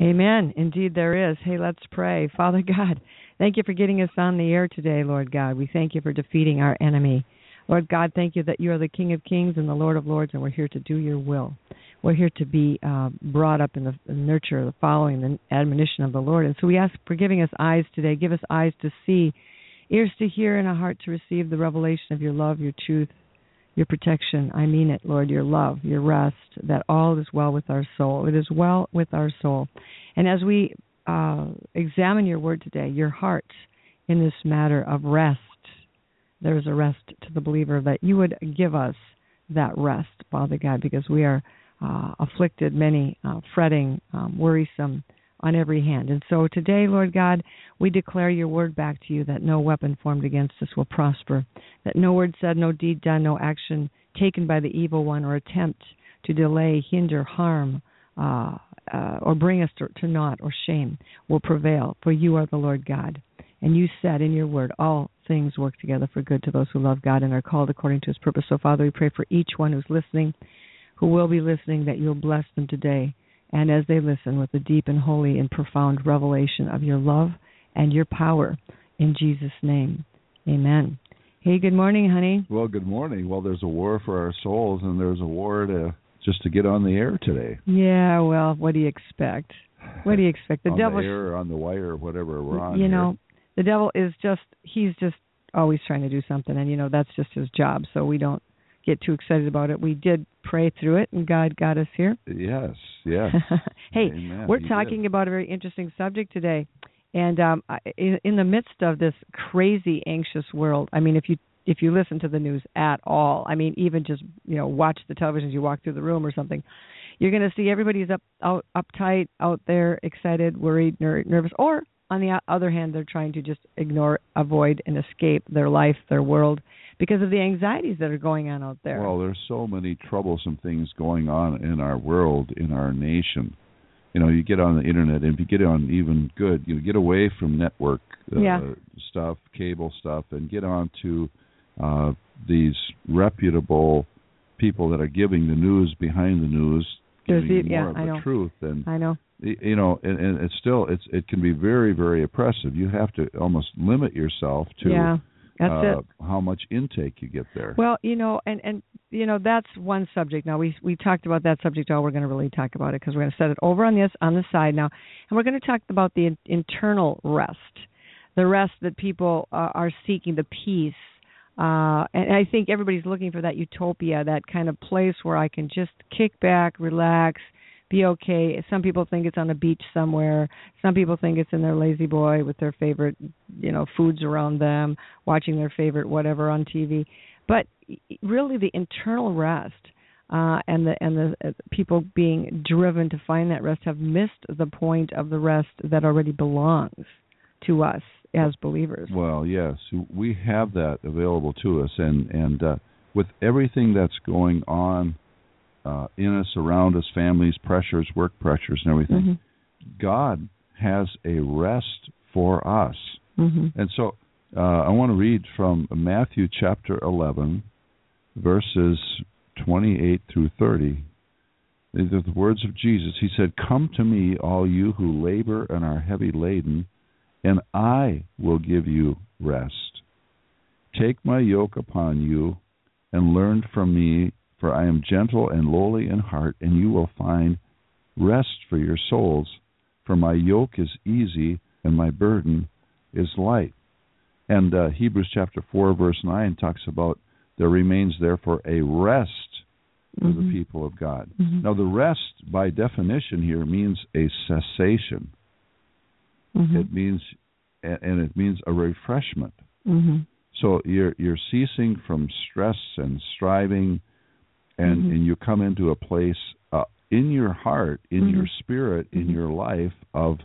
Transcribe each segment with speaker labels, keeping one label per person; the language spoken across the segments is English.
Speaker 1: Amen. Indeed, there is. Hey, let's pray. Father God, thank you for getting us on the air today, Lord God. We thank you for defeating our enemy. Lord God, thank you that you are the King of Kings and the Lord of Lords, and we're here to do your will. We're here to be uh, brought up in the nurture, the following, the admonition of the Lord. And so we ask for giving us eyes today. Give us eyes to see, ears to hear, and a heart to receive the revelation of your love, your truth, your protection. I mean it, Lord, your love, your rest, that all is well with our soul. It is well with our soul. And as we uh, examine your word today, your heart in this matter of rest, there is a rest to the believer that you would give us that rest, Father God, because we are uh, afflicted, many uh, fretting, um, worrisome on every hand. And so today, Lord God, we declare your word back to you that no weapon formed against us will prosper, that no word said, no deed done, no action taken by the evil one or attempt to delay, hinder, harm, uh, uh, or bring us to, to naught or shame will prevail, for you are the Lord God. And you said in your word, all things work together for good to those who love God and are called according to his purpose. So, Father, we pray for each one who's listening, who will be listening, that you'll bless them today. And as they listen with a deep and holy and profound revelation of your love and your power, in Jesus' name, amen. Hey, good morning, honey.
Speaker 2: Well, good morning. Well, there's a war for our souls, and there's a war to just to get on the air today.
Speaker 1: Yeah, well, what do you expect? What do you expect? The
Speaker 2: on
Speaker 1: devil,
Speaker 2: the air, on the wire, whatever we're on.
Speaker 1: you
Speaker 2: here.
Speaker 1: know, the devil is just he's just always trying to do something, and you know that's just his job. So we don't get too excited about it. We did pray through it, and God got us here.
Speaker 2: Yes, yes.
Speaker 1: hey,
Speaker 2: Amen.
Speaker 1: we're
Speaker 2: He
Speaker 1: talking
Speaker 2: did.
Speaker 1: about a very interesting subject today, and um, I- in, in the midst of this crazy, anxious world. I mean, if you if you listen to the news at all, I mean, even just you know watch the television as you walk through the room or something, you're going to see everybody's up out uptight, out there, excited, worried, ner- nervous, or on the other hand, they're trying to just ignore, avoid, and escape their life, their world, because of the anxieties that are going on out there.
Speaker 2: Well, there's so many troublesome things going on in our world, in our nation. You know, you get on the internet, and if you get on even good, you know, get away from network uh,
Speaker 1: Yeah.
Speaker 2: stuff, cable stuff, and get on to uh, these reputable people that are giving the news behind the news,
Speaker 1: There's
Speaker 2: giving
Speaker 1: the-
Speaker 2: you
Speaker 1: yeah,
Speaker 2: more of
Speaker 1: I
Speaker 2: the
Speaker 1: know.
Speaker 2: truth. And
Speaker 1: I know.
Speaker 2: you know, and, and it's still it's it can be very very oppressive. You have to almost limit yourself to
Speaker 1: yeah, that's
Speaker 2: uh,
Speaker 1: it.
Speaker 2: how much intake you get there.
Speaker 1: Well, you know, and and you know that's one subject. Now we we talked about that subject. Oh, we're going to really talk about it because we're going to set it over on this on the side now, and we're going to talk about the in, internal rest, the rest that people uh, are seeking, the peace. Uh, and I think everybody's looking for that utopia, that kind of place where I can just kick back, relax, be okay. Some people think it's on a beach somewhere. Some people think it's in their La-Z-Boy with their favorite, you know, foods around them, watching their favorite whatever on TV. But really, the internal rest uh, and the and the uh, people being driven to find that rest have missed the point of the rest that already belongs to us as believers.
Speaker 2: Well, yes, we have that available to us, and and uh, with everything that's going on uh, in us, around us, families, pressures, work pressures, and everything,
Speaker 1: Mhm.
Speaker 2: God has a rest for us.
Speaker 1: Mhm.
Speaker 2: And so, uh, I want to read from Matthew chapter eleven, verses twenty-eight through thirty. These are the words of Jesus. He said, "Come to me, all you who labor and are heavy laden." and I will give you rest. Take my yoke upon you and learn from me, for I am gentle and lowly in heart, and you will find rest for your souls. For my yoke is easy and my burden is light. And uh, Hebrews chapter 4, verse 9 talks about there remains therefore a rest for
Speaker 1: Mhm.
Speaker 2: the people of God.
Speaker 1: Mhm.
Speaker 2: Now, the rest, by definition, here means a cessation
Speaker 1: Mhm.
Speaker 2: it means and it means a refreshment
Speaker 1: Mhm.
Speaker 2: so you're you're ceasing from stress and striving and
Speaker 1: Mhm.
Speaker 2: and you come into a place uh, in your heart, in your
Speaker 1: Mhm.
Speaker 2: spirit, in
Speaker 1: Mhm.
Speaker 2: your life of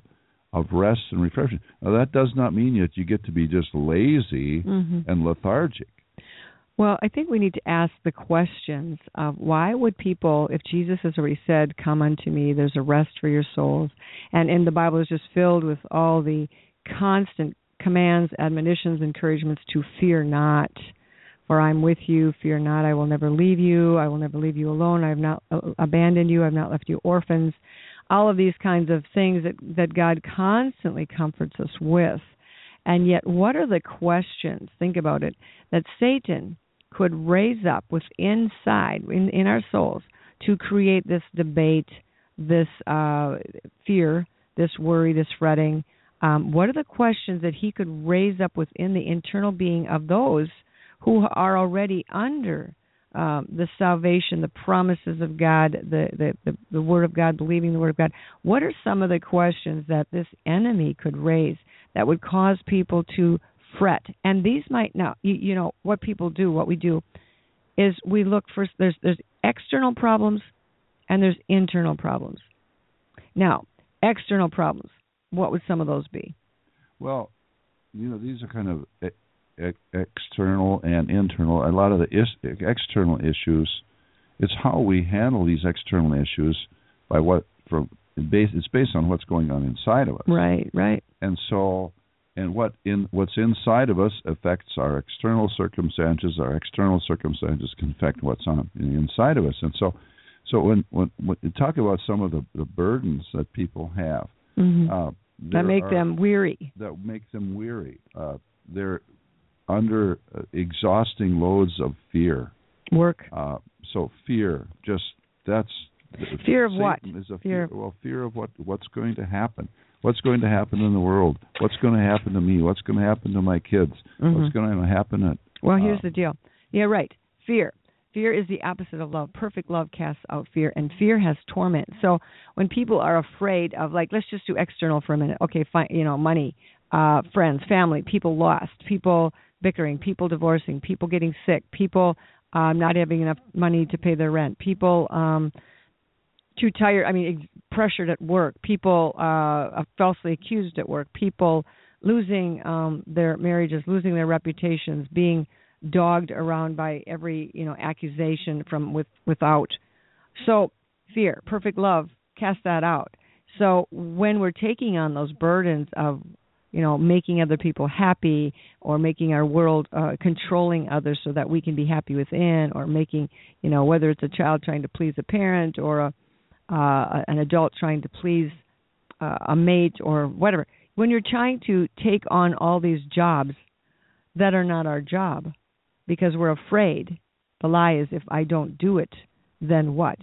Speaker 2: of rest and refreshment. Now that does not mean that you get to be just lazy
Speaker 1: Mhm.
Speaker 2: and lethargic.
Speaker 1: Well, I think we need to ask the questions of why would people, if Jesus has already said, "Come unto me," there's a rest for your souls, and and the Bible is just filled with all the constant commands, admonitions, encouragements to fear not, for I'm with you. Fear not, I will never leave you. I will never leave you alone. I have not uh, abandoned you. I have not left you orphans. All of these kinds of things that that God constantly comforts us with. And yet, what are the questions? Think about it. That Satan could raise up with inside in in our souls to create this debate, this uh, fear, this worry, this fretting. Um, what are the questions that he could raise up within the internal being of those who are already under um, the salvation, the promises of God, the, the the the Word of God, believing the Word of God? What are some of the questions that this enemy could raise that would cause people to fret? And these might not. You, you know what people do. What we do is we look for there's there's external problems and there's internal problems. Now, external problems. What would some of those be?
Speaker 2: Well, you know, these are kind of external and internal. A lot of the is- external issues, it's how we handle these external issues by what from base. It's based on what's going on inside of us,
Speaker 1: Right, right.
Speaker 2: and so and what in what's inside of us affects our external circumstances. Our external circumstances can affect what's on inside of us, and so so when when, when you talk about some of the, the burdens that people have,
Speaker 1: hmm
Speaker 2: uh,
Speaker 1: that make
Speaker 2: are-
Speaker 1: them weary.
Speaker 2: that make them weary. Uh, they're under uh, exhausting loads of fear.
Speaker 1: Work.
Speaker 2: Uh, so fear, just that's
Speaker 1: Fear of what?
Speaker 2: Satan Is a
Speaker 1: Fear-
Speaker 2: fear, well, fear of what what's going to happen. What's going to happen in the world? What's going to happen to me? What's going to happen to my kids?
Speaker 1: Mhm.
Speaker 2: What's going to happen at
Speaker 1: Well, here's
Speaker 2: uh,
Speaker 1: the deal. Yeah, right. Fear. Fear is the opposite of love. Perfect love casts out fear, and fear has torment. So when people are afraid of, like, let's just do external for a minute. Okay, fine. You know, money, uh, friends, family, people lost, people bickering, people divorcing, people getting sick, people um, not having enough money to pay their rent, people um, too tired. I mean, pressured at work, people uh, falsely accused at work, people losing um, their marriages, losing their reputations, being dogged around by every you know accusation from with without. So fear, perfect love, cast that out. So when we're taking on those burdens of you know making other people happy or making our world uh, controlling others so that we can be happy within or making you know whether it's a child trying to please a parent or a uh, an adult trying to please uh, a mate or whatever. When you're trying to take on all these jobs that are not our job because we're afraid the lie is if i don't do it then what?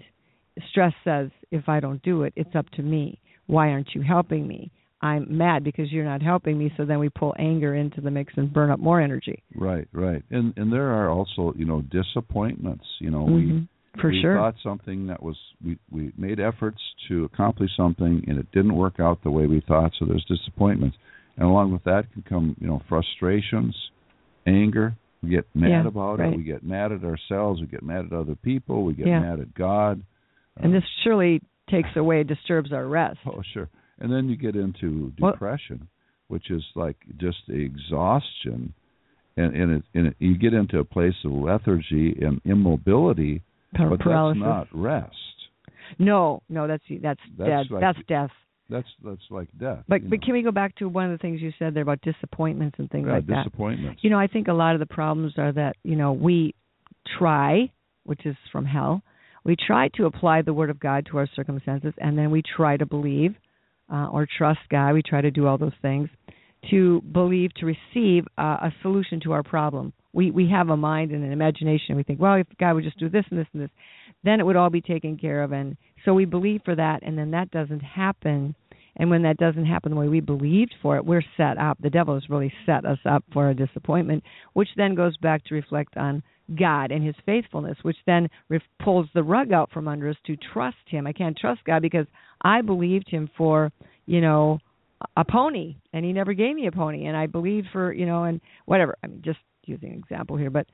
Speaker 1: Stress says if i don't do it it's up to me. Why aren't you helping me i'm mad because you're not helping me so then we pull anger into the mix and burn up more energy.
Speaker 2: Right, right, and and there are also you know disappointments. You know,
Speaker 1: Mhm. for
Speaker 2: we
Speaker 1: sure.
Speaker 2: thought something that was we we made efforts to accomplish something and it didn't work out the way we thought so there's disappointments. And along with that can come you know frustrations anger. We get mad
Speaker 1: Yeah,
Speaker 2: about
Speaker 1: right.
Speaker 2: it we get mad at ourselves. We get mad at other people. We get
Speaker 1: Yeah.
Speaker 2: mad at god.
Speaker 1: And
Speaker 2: Uh,
Speaker 1: this surely takes away disturbs our rest.
Speaker 2: Oh sure and then you get into depression which is like just exhaustion and and, it, and it, you get into a place of lethargy and immobility
Speaker 1: Par-
Speaker 2: but
Speaker 1: paralysis
Speaker 2: that's not rest
Speaker 1: no no that's that's,
Speaker 2: That's
Speaker 1: dead
Speaker 2: like-
Speaker 1: that's death
Speaker 2: That's that's like death.
Speaker 1: But but
Speaker 2: know.
Speaker 1: can we go back to one of the things you said there about disappointments and things
Speaker 2: yeah,
Speaker 1: like that?
Speaker 2: disappointments.
Speaker 1: You know, I think a lot of the problems are that you know we try, which is from hell. We try to apply the word of God to our circumstances, and then we try to believe uh, or trust God. We try to do all those things to believe to receive uh, a solution to our problem. We we have a mind and an imagination. We think, well, if God would just do this and this and this, then it would all be taken care of. And so we believe for that, and then that doesn't happen. And when that doesn't happen the way we believed for it, we're set up. The devil has really set us up for a disappointment, which then goes back to reflect on God and His faithfulness, which then re- pulls the rug out from under us to trust Him. I can't trust God because I believed Him for, you know, a pony, and He never gave me a pony, and I believed for, you know, and whatever. I mean, just using an example here, but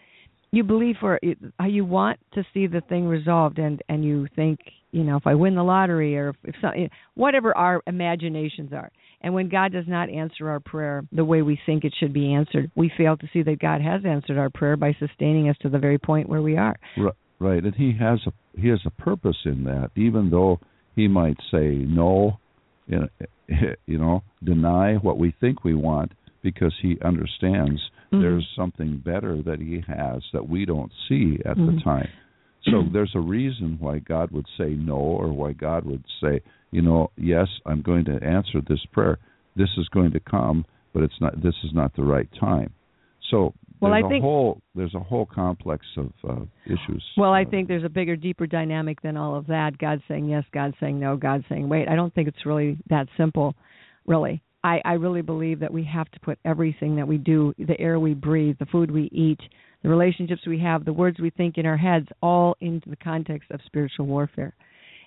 Speaker 1: you believe for how you want to see the thing resolved, and and you think you know, if I win the lottery or if, if some, whatever our imaginations are. And when God does not answer our prayer the way we think it should be answered, we fail to see that God has answered our prayer by sustaining us to the very point where we are.
Speaker 2: Right, right. and He has a He has a purpose in that, even though He might say no, you know, deny what we think we want, because He understands mm-hmm. there's something better that He has that we don't see at mm-hmm. the time. So there's a reason why God would say no, or why God would say, you know, yes, I'm going to answer this prayer. This is going to come, but it's not. This is not the right time. So well, there's I think, a whole there's a whole complex of uh, issues.
Speaker 1: Well, I think there's a bigger, deeper dynamic than all of that. God saying yes, God saying no, God saying wait. I don't think it's really that simple, really. I, I really believe that we have to put everything that we do, the air we breathe, the food we eat, the relationships we have, the words we think in our heads, all into the context of spiritual warfare.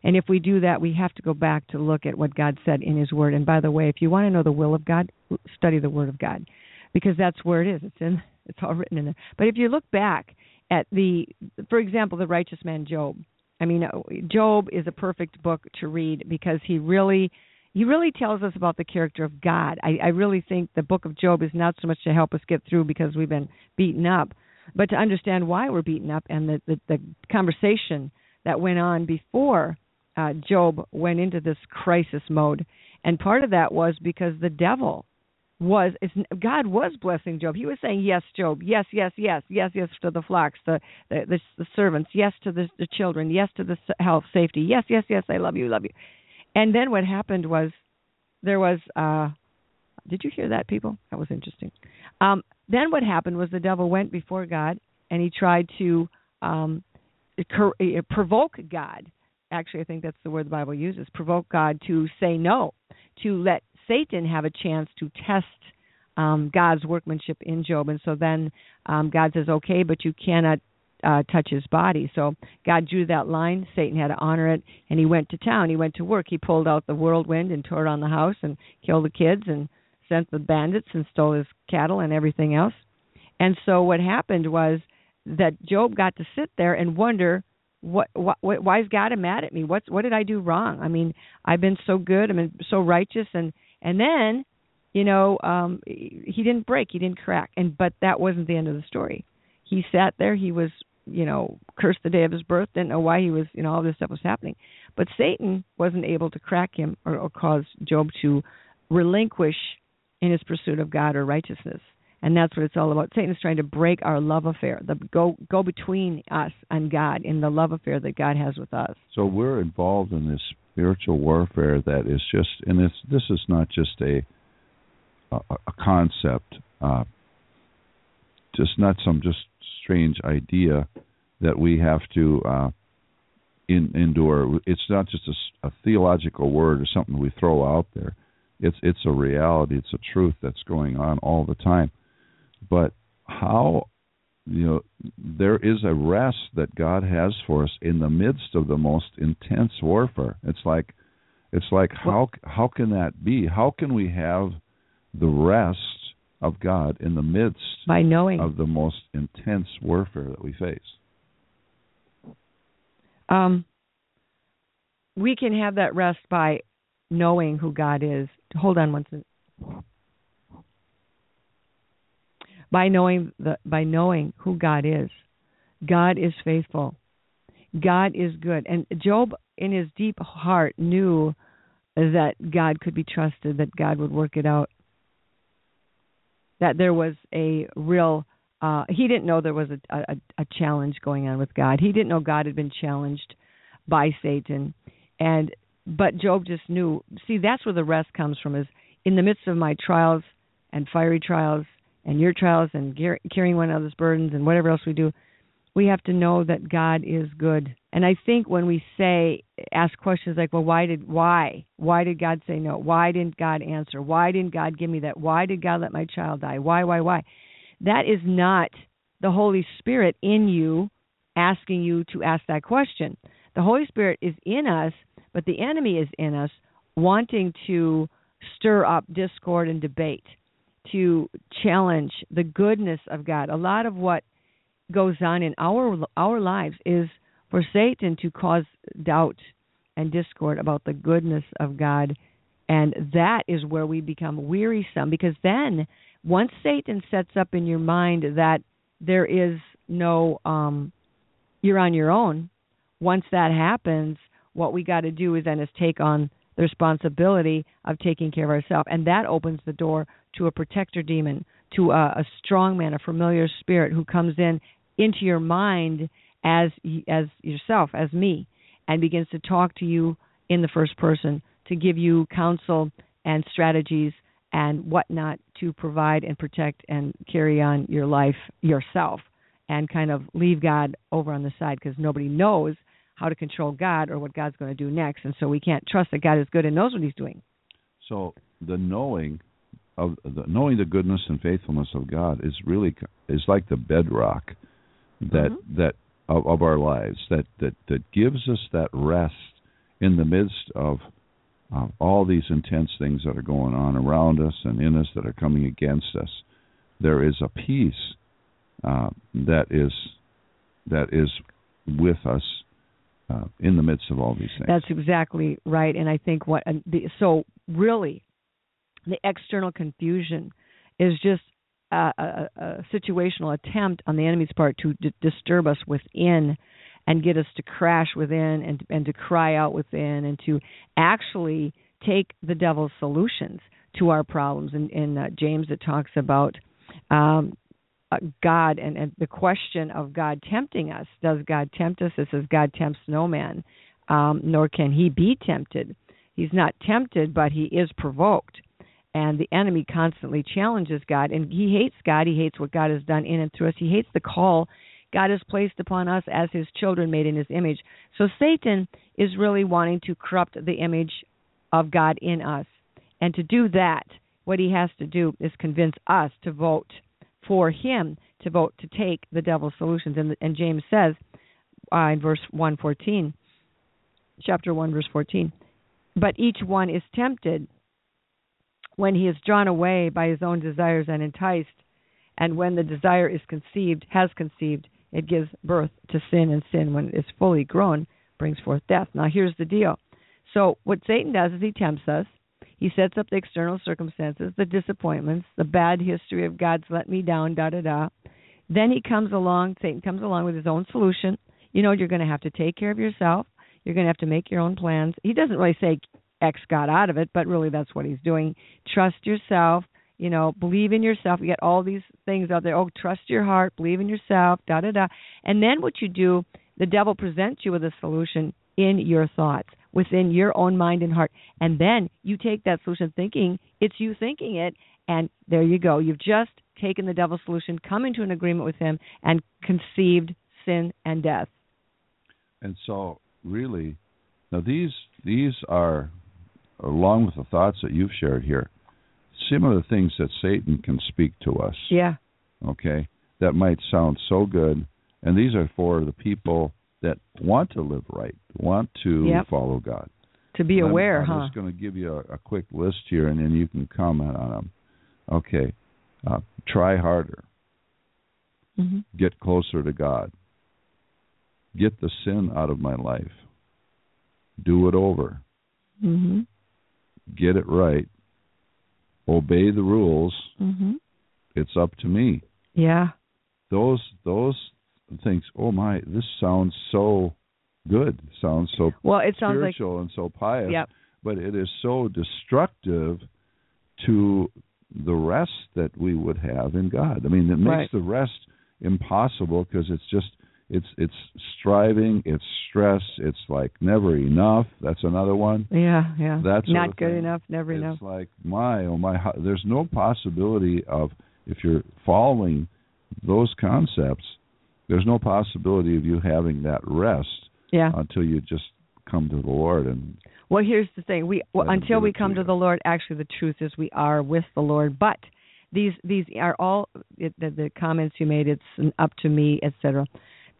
Speaker 1: And if we do that, we have to go back to look at what God said in His Word. And by the way, if you want to know the will of God, study the Word of God, because that's where it is. It's in. It's all written in there. But if you look back at the, for example, the righteous man Job. I mean, uh, Job is a perfect book to read because he really he really tells us about the character of God. I, I really think the book of Job is not so much to help us get through because we've been beaten up, but to understand why we're beaten up and the, the, the conversation that went on before uh, Job went into this crisis mode. And part of that was because the devil was God was blessing Job. He was saying yes, Job, yes, yes, yes, yes, yes to the flocks, the the, the, the servants, yes to the, the children, yes to the health, safety, yes, yes, yes, I love you, love you. And then what happened was there was uh did you hear that people? That was interesting. Um then what happened was the devil went before God and he tried to um uh, provoke God. Actually, I think that's the word the Bible uses. Provoke God to say no, to let Satan have a chance to test um, God's workmanship in Job. And so then um, God says, okay, but you cannot uh, touch his body. So God drew that line. Satan had to honor it, and he went to town. He went to work. He pulled out the whirlwind and tore on the house and killed the kids and sent the bandits and stole his cattle and everything else. And so what happened was that Job got to sit there and wonder what, what why is God mad at me? What's what did I do wrong? I mean, I've been so good, I've been so righteous and and then you know um he didn't break, he didn't crack. And but that wasn't the end of the story. He sat there, he was you know, cursed the day of his birth, didn't know why he was, you know, all this stuff was happening. But Satan wasn't able to crack him or, or cause Job to relinquish in his pursuit of God or righteousness. And that's what it's all about. Satan is trying to break our love affair, the go go between us and God in the love affair that God has with us.
Speaker 2: So we're involved in this spiritual warfare that is just, and this this is not just a a, a concept, uh, just not some just strange idea that we have to uh, in, endure. It's not just a, a theological word or something we throw out there. It's it's a reality. It's a truth that's going on all the time. But how you know there is a rest that God has for us in the midst of the most intense warfare. It's like it's like how how can that be? How can we have the rest of God in the midst
Speaker 1: by knowing
Speaker 2: of the most intense warfare that we face.
Speaker 1: Um, we can have that rest by knowing who God is. Hold on one second. By knowing the by knowing who God is. God is faithful. God is good. And Job in his deep heart knew that God could be trusted, that God would work it out that there was a real uh he didn't know there was a, a a challenge going on with God. He didn't know God had been challenged by Satan. And but Job just knew. See, that's where the rest comes from is in the midst of my trials and fiery trials and your trials and carrying one another's burdens and whatever else we do, we have to know that God is good. And I think when we say ask questions like, well, why did why why did God say no? Why didn't God answer? Why didn't God give me that? Why did God let my child die? Why why why? That is not the Holy Spirit in you asking you to ask that question. The Holy Spirit is in us, but the enemy is in us wanting to stir up discord and debate, to challenge the goodness of God. A lot of what goes on in our our lives is for Satan to cause doubt and discord about the goodness of God. And that is where we become wearisome because then once Satan sets up in your mind that there is no um you're on your own, once that happens, what we got to do is then is take on the responsibility of taking care of ourselves, and that opens the door to a protector demon, to a, a strong man, a familiar spirit who comes in into your mind as as yourself, as me, and begins to talk to you in the first person to give you counsel and strategies and whatnot to provide and protect and carry on your life yourself and kind of leave God over on the side because nobody knows how to control God or what God's going to do next, and so we can't trust that God is good and knows what He's doing.
Speaker 2: So the knowing of the knowing the goodness and faithfulness of God is really is like the bedrock that
Speaker 1: Mm-hmm.
Speaker 2: that of, of our lives that that that gives us that rest in the midst of uh, all these intense things that are going on around us and in us that are coming against us. There is a peace uh, that is that is with us uh, in the midst of all these things.
Speaker 1: That's exactly right, and I think what and the, so really the external confusion is just a, a, a situational attempt on the enemy's part to d- disturb us within and get us to crash within and and to cry out within and to actually take the devil's solutions to our problems. In, in uh, James, it talks about um, uh, God and, and the question of God tempting us. Does God tempt us? It says God tempts no man, um, nor can he be tempted. He's not tempted, but he is provoked. And the enemy constantly challenges God, and he hates God. He hates what God has done in and through us. He hates the call God has placed upon us as his children made in his image. So Satan is really wanting to corrupt the image of God in us. And to do that, what he has to do is convince us to vote for him, to vote to take the devil's solutions. And, and James says uh, in verse 114, chapter 1, verse 14, but each one is tempted when he is drawn away by his own desires and enticed. And when the desire is conceived, has conceived, it gives birth to sin, and sin, when it is fully grown, brings forth death. Now, here's the deal. So, what Satan does is he tempts us. He sets up the external circumstances, the disappointments, the bad history of God's let me down, da da da. Then he comes along, Satan comes along with his own solution. You know, you're going to have to take care of yourself. You're going to have to make your own plans. He doesn't really say X got out of it, but really that's what he's doing. Trust yourself. You know, believe in yourself. You get all these things out there. Oh, trust your heart, believe in yourself, da da da. And then what you do, the devil presents you with a solution in your thoughts, within your own mind and heart. And then you take that solution thinking it's you thinking it, and there you go. You've just taken the devil's solution, come into an agreement with him, and conceived sin and death.
Speaker 2: And so, really, now these these are, along with the thoughts that you've shared here, similar things that Satan can speak to us.
Speaker 1: Yeah.
Speaker 2: Okay, that might sound so good, and these are for the people that want to live right, want to
Speaker 1: Yep.
Speaker 2: follow God.
Speaker 1: To be
Speaker 2: I'm-
Speaker 1: aware,
Speaker 2: I'm,
Speaker 1: huh?
Speaker 2: just going to give you a, a quick list here, and then you can comment on them. Okay, uh, try harder,
Speaker 1: hmm
Speaker 2: get closer to God, get the sin out of my life, do it over,
Speaker 1: hmm
Speaker 2: get it right, obey the rules.
Speaker 1: hmm
Speaker 2: It's up to me.
Speaker 1: Yeah.
Speaker 2: Those those things. Oh my, this sounds so good. Sounds so
Speaker 1: Well, it sounds like
Speaker 2: spiritual and so pious.
Speaker 1: Yep.
Speaker 2: But it is so destructive to the rest that we would have in God. I mean, it makes
Speaker 1: Right.
Speaker 2: the rest impossible because it's just it's it's striving, it's stress, it's like never enough. That's another one.
Speaker 1: yeah, yeah.
Speaker 2: That sort
Speaker 1: Not good
Speaker 2: thing.
Speaker 1: enough, never
Speaker 2: it's
Speaker 1: enough.
Speaker 2: It's like my oh my, there's no possibility of if you're following those concepts, there's no possibility of you having that rest
Speaker 1: Yeah.
Speaker 2: until you just come to the Lord and
Speaker 1: Well, here's the thing: we well, until we
Speaker 2: it to
Speaker 1: come to the Lord, actually, the truth is we are with the Lord. But these these are all it, the, the comments you made. It's up to me, etc.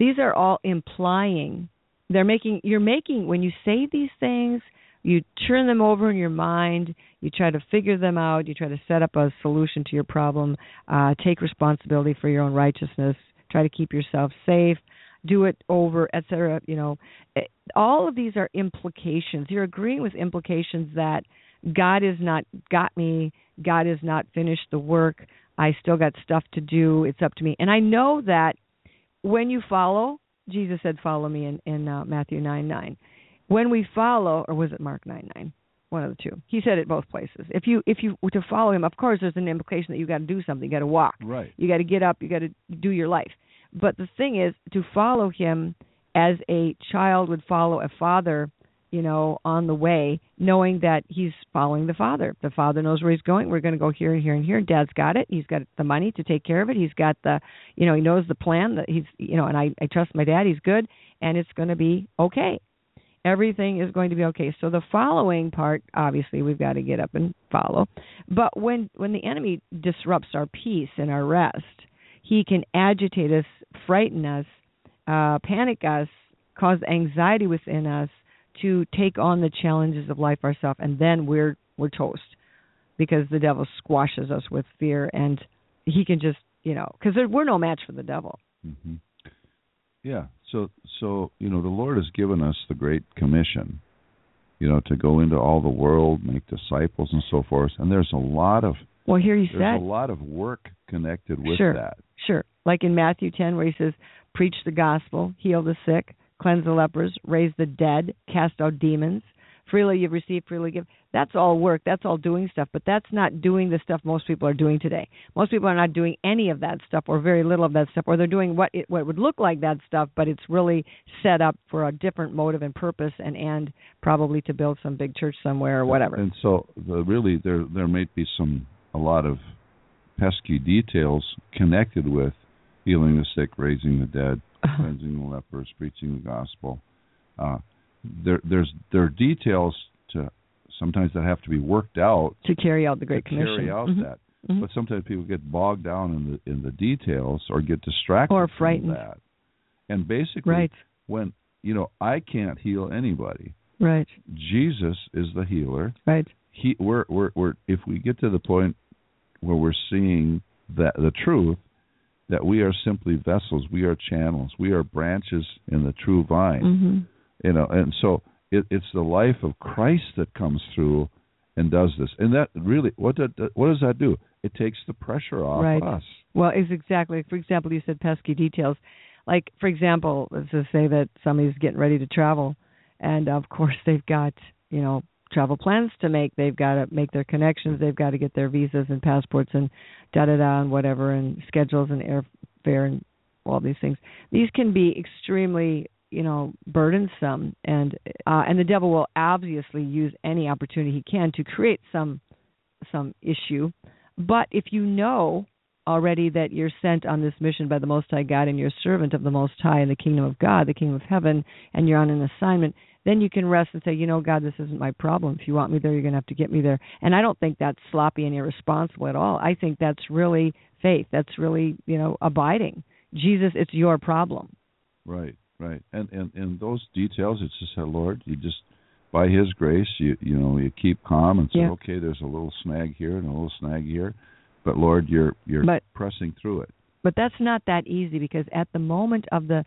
Speaker 1: These are all implying they're making you're making when you say these things. You turn them over in your mind. You try to figure them out. You try to set up a solution to your problem. Uh, take responsibility for your own righteousness. Try to keep yourself safe. do it over, etc. You know, Eh, all of these are implications. You're agreeing with implications that God has not got me. God has not finished the work. I still got stuff to do. It's up to me. And I know that when you follow, Jesus said, "Follow me" in, in uh, Matthew nine nine. When we follow, or was it Mark nine nine? One of the two. He said it both places. If you if you were to follow him, of course, there's an implication that you got to do something. You got to walk.
Speaker 2: Right.
Speaker 1: You got to get up. You got to do your life. But the thing is, to follow him as a child would follow a father, you know, on the way, knowing that he's following the father. The father knows where he's going. We're going to go here and here and here. Dad's got it. He's got the money to take care of it. He's got the, you know, he knows the plan. That he's, you know, and I, I trust my dad. He's good, and it's going to be okay. Everything is going to be okay. So the following part, obviously, we've got to get up and follow. But when when the enemy disrupts our peace and our rest, he can agitate us, frighten us, uh, panic us, cause anxiety within us to take on the challenges of life ourselves, and then we're we're toast because the devil squashes us with fear, and he can just you know because we're no match for the devil.
Speaker 2: hmm Yeah. So so you know the Lord has given us the great commission, you know, to go into all the world, make disciples, and so forth. And there's a lot of
Speaker 1: Well, here he
Speaker 2: there's
Speaker 1: said,
Speaker 2: a lot of work connected with
Speaker 1: Sure.
Speaker 2: that.
Speaker 1: sure, like in Matthew ten, where he says, "Preach the gospel, heal the sick, cleanse the lepers, raise the dead, cast out demons." Freely you've received, freely give. That's all work. That's all doing stuff. But that's not doing the stuff most people are doing today. Most people are not doing any of that stuff, or very little of that stuff, or they're doing what it, what would look like that stuff, but it's really set up for a different motive and purpose, and and probably to build some big church somewhere or whatever.
Speaker 2: And so the, really there there might be some a lot of pesky details connected with healing the sick, raising the dead, cleansing the lepers, preaching the gospel. Uh, there there's there are details to sometimes that have to be worked out
Speaker 1: to carry out the Great
Speaker 2: to
Speaker 1: Commission.
Speaker 2: carry out
Speaker 1: Mhm.
Speaker 2: that.
Speaker 1: Mhm.
Speaker 2: But sometimes people get bogged down in the in the details or get distracted
Speaker 1: Or frightened.
Speaker 2: that. And basically,
Speaker 1: Right,
Speaker 2: when you know I can't heal anybody,
Speaker 1: right,
Speaker 2: Jesus is the healer.
Speaker 1: right.
Speaker 2: He we're we're, we're if we get to the point where we're seeing that the truth that we are simply vessels, we are channels, we are branches in the true vine
Speaker 1: hmm
Speaker 2: you know and so it, it's the life of christ that comes through and does this and that really what that what does that do it takes the pressure off
Speaker 1: Right.
Speaker 2: us
Speaker 1: Well, it's exactly. For example, you said pesky details. Like, for example, let's just say that somebody's getting ready to travel, and of course they've got you know travel plans to make. They've got to make their connections. They've got to get their visas and passports and da da da and whatever and schedules and airfare and all these things. These can be extremely you know burdensome and uh and the devil will obviously use any opportunity he can to create some some issue but if you know already that you're sent on this mission by the most high god and you're a servant of the most high in the kingdom of god the kingdom of heaven and you're on an assignment then you can rest and say you know god this isn't my problem. If you want me there you're going to have to get me there. And i don't think that's sloppy and irresponsible at all. I think that's really faith. That's really you know abiding. Jesus it's your problem.
Speaker 2: Right right. And and and those details it's just that lord you just by his grace you you know you keep calm and say
Speaker 1: Yeah.
Speaker 2: okay there's a little snag here and a little snag here but lord you're you're
Speaker 1: But-
Speaker 2: pressing through it.
Speaker 1: But that's not that easy because at the moment of the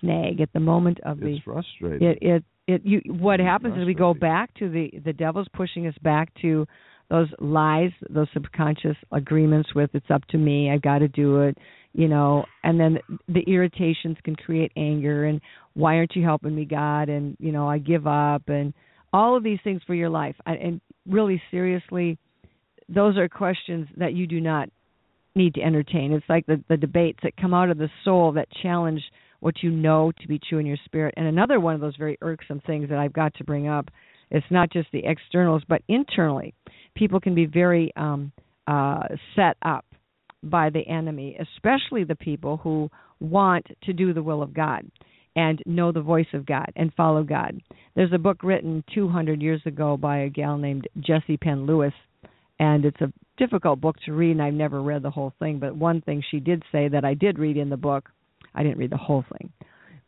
Speaker 1: snag at the moment of the
Speaker 2: it's frustrating.
Speaker 1: It it it you what happens is we go back to the the devil's pushing us back to those lies those subconscious agreements with it's up to me I've got to do it you know and then the irritations can create anger and why aren't you helping me god? and you know i give up and all of these things for your life. I, and really seriously those are questions that you do not need to entertain. It's like the the debates that come out of the soul that challenge what you know to be true in your spirit. And another one of those very irksome things that I've got to bring up, it's not just the externals, but internally. People can be very um, uh, set up by the enemy, especially the people who want to do the will of God and know the voice of God and follow God. There's a book written 200 years ago by a gal named Jessie Penn Lewis, and it's a difficult book to read, and I've never read the whole thing. But one thing she did say that I did read in the book, I didn't read the whole thing,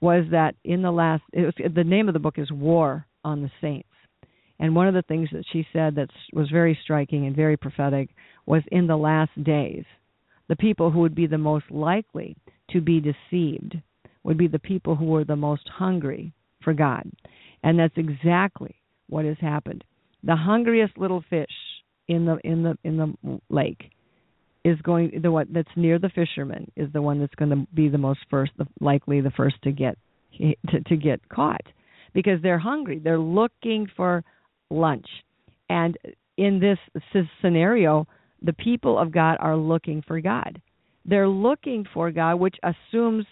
Speaker 1: was that in the last, it was, the name of the book is War on the Saints. And one of the things that she said that was very striking and very prophetic was in the last days, the people who would be the most likely to be deceived would be the people who were the most hungry for God. And that's exactly what has happened. The hungriest little fish in the in the in the lake is going the one that's near the fisherman is the one that's going to be the most first the, likely the first to get to, to get caught. Because they're hungry. They're looking for lunch. And in this scenario the people of God are looking for God. They're looking for God which assumes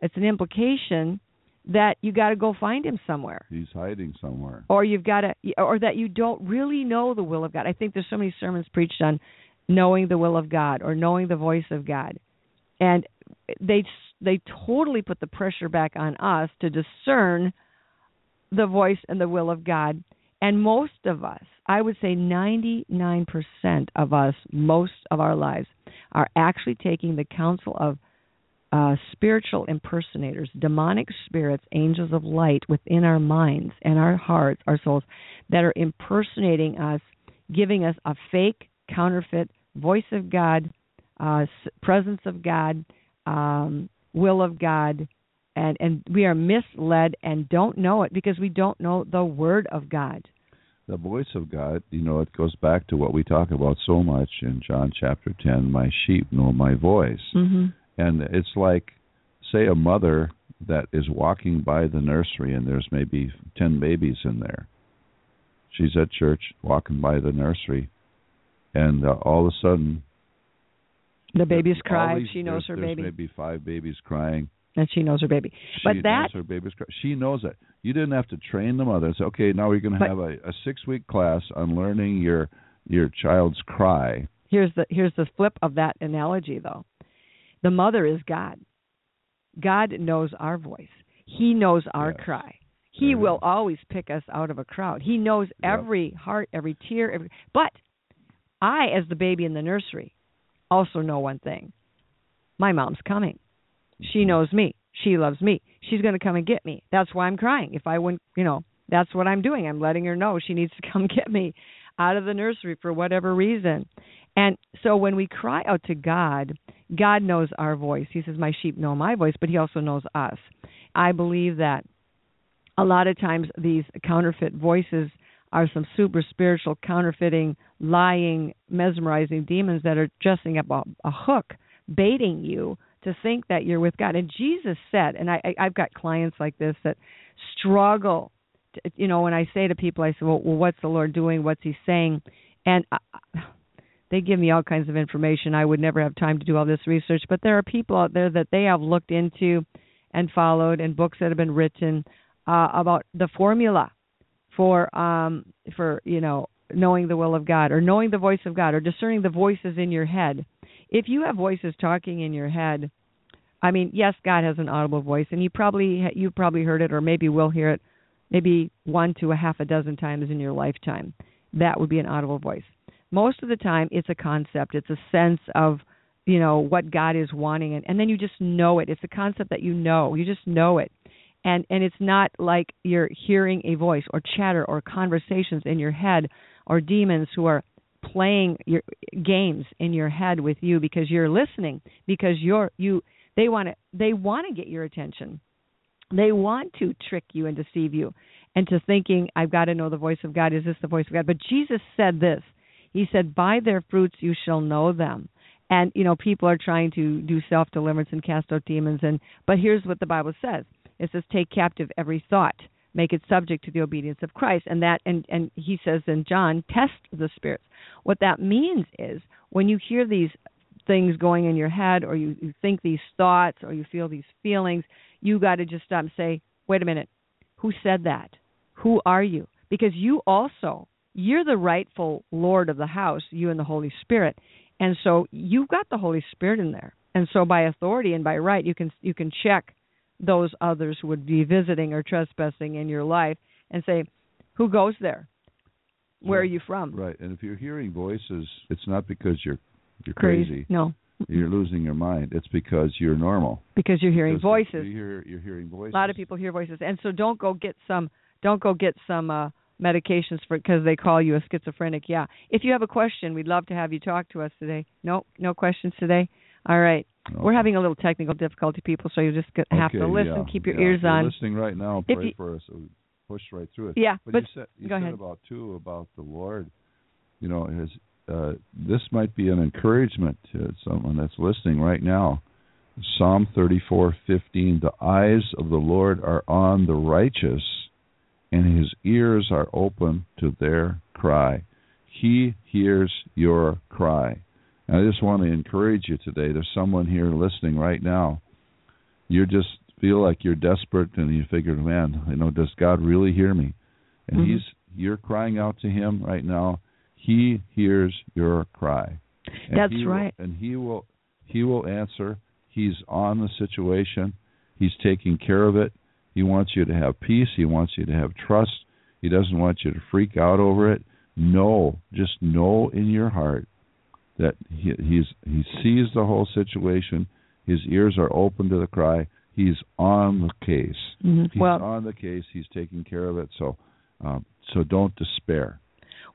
Speaker 1: it's an implication that you got to go find him somewhere.
Speaker 2: He's hiding somewhere.
Speaker 1: or you've got to or that you don't really know the will of God. I think there's so many sermons preached on knowing the will of God or knowing the voice of God. And they they totally put the pressure back on us to discern the voice and the will of God. And most of us, I would say 99% of us, most of our lives, are actually taking the counsel of uh, spiritual impersonators, demonic spirits, angels of light within our minds and our hearts, our souls, that are impersonating us, giving us a fake, counterfeit voice of God, uh, presence of God, um, will of God, and and we are misled and don't know it because we don't know the Word of God.
Speaker 2: The voice of God, you know, it goes back to what we talk about so much in John chapter 10 My sheep know my voice.
Speaker 1: Mm-hmm.
Speaker 2: And it's like, say, a mother that is walking by the nursery and there's maybe 10 babies in there. She's at church walking by the nursery, and uh, all of a sudden,
Speaker 1: The baby's
Speaker 2: all
Speaker 1: cry.
Speaker 2: these-
Speaker 1: She knows her
Speaker 2: there's
Speaker 1: baby,
Speaker 2: maybe five babies crying.
Speaker 1: and she knows her baby.
Speaker 2: She
Speaker 1: But
Speaker 2: knows
Speaker 1: that
Speaker 2: her baby's cry. She knows it. You didn't have to train the mother and say, okay, now we're going to have a, a six week class on learning your your child's cry.
Speaker 1: here's the here's the flip of that analogy though the mother is god god knows our voice he knows our
Speaker 2: Yes.
Speaker 1: cry he
Speaker 2: Mhm.
Speaker 1: will always pick us out of a crowd he knows
Speaker 2: Yep.
Speaker 1: every heart every tear every but i as the baby in the nursery also know one thing. My mom's coming. She
Speaker 2: Mm-hmm.
Speaker 1: knows me. She loves me. She's going to come and get me. That's why i'm crying. If i wouldn't you know that's what i'm doing. I'm letting her know she needs to come get me out of the nursery for whatever reason. And so when we cry out to God, God knows our voice. He says, My sheep know my voice, but He also knows us. I believe that a lot of times these counterfeit voices are some super spiritual, counterfeiting, lying, mesmerizing demons that are dressing up a, a hook, baiting you to think that you're with God. And Jesus said, and I, I, I've got clients like this that struggle. To, you know, when I say to people, I say, well, well, what's the Lord doing? What's He saying? And I, they give me all kinds of information. I would never have time to do all this research, but there are people out there that they have looked into and followed, and books that have been written uh, about the formula for um, for you know knowing the will of God or knowing the voice of God or discerning the voices in your head. If you have voices talking in your head, I mean, yes, God has an audible voice, and you probably you probably heard it, or maybe will hear it, maybe one to a half a dozen times in your lifetime. That would be an audible voice. Most of the time it's a concept. It's a sense of you know what god is wanting and, and then you just know it. It's a concept that you know. You just know it and and it's not like you're hearing a voice or chatter or conversations in your head or demons who are playing your games in your head with you because you're listening because you're you they want to they want to get your attention they want to trick you and deceive you and to thinking i've got to know the voice of god is this the voice of god but jesus said this he said, By their fruits you shall know them. And, you know, people are trying to do self deliverance and cast out demons and but here's what the Bible says. It says, Take captive every thought, make it subject to the obedience of Christ. And that and, and he says in John, test the spirits. What that means is when you hear these things going in your head or you, you think these thoughts or you feel these feelings, you gotta just stop and say, Wait a minute, who said that? Who are you? Because you also you're the rightful lord of the house you and the holy spirit and so you've got the holy spirit in there and so by authority and by right you can you can check those others would be visiting or trespassing in your life and say who goes there? Where are you from?
Speaker 2: Right. And if you're hearing voices, it's not because you're you're
Speaker 1: crazy.
Speaker 2: crazy.
Speaker 1: no.
Speaker 2: You're losing your mind. It's because you're normal.
Speaker 1: because you're hearing
Speaker 2: Because
Speaker 1: voices.
Speaker 2: You hear, you're hearing voices.
Speaker 1: a lot of people hear voices. And so don't go get some don't go get some uh medications for because they call you a schizophrenic. Yeah. If you have a question we'd love to have you talk to us today. No no questions today. All right We're having a little technical difficulty, people, so you just have
Speaker 2: Okay,
Speaker 1: to listen.
Speaker 2: yeah,
Speaker 1: Keep your
Speaker 2: yeah.
Speaker 1: ears
Speaker 2: If you're
Speaker 1: on.
Speaker 2: listening right now.
Speaker 1: If
Speaker 2: Pray
Speaker 1: you-
Speaker 2: for us. so Push right through it.
Speaker 1: Yeah,
Speaker 2: but,
Speaker 1: but
Speaker 2: you said you
Speaker 1: go
Speaker 2: said
Speaker 1: ahead.
Speaker 2: about too about the Lord. You know, his uh, this might be an encouragement to someone that's listening right now. Psalm thirty four fifteen. The eyes of the Lord are on the righteous, and His ears are open to their cry. He hears your cry. And I just want to encourage you today. There's someone here listening right now. You just feel like you're desperate, and you figure, man, you know, does God really hear me? And
Speaker 1: Mhm.
Speaker 2: He's you're crying out to Him right now. He hears your cry. And
Speaker 1: That's
Speaker 2: he will-
Speaker 1: right.
Speaker 2: and He will He will answer. He's on the situation. He's taking care of it. He wants you to have peace. He wants you to have trust. He doesn't want you to freak out over it. Know, just know in your heart that he, he's he sees the whole situation. His ears are open to the cry. He's on the case.
Speaker 1: Mhm.
Speaker 2: He's
Speaker 1: Well,
Speaker 2: on the case. He's taking care of it. So, um, so don't despair.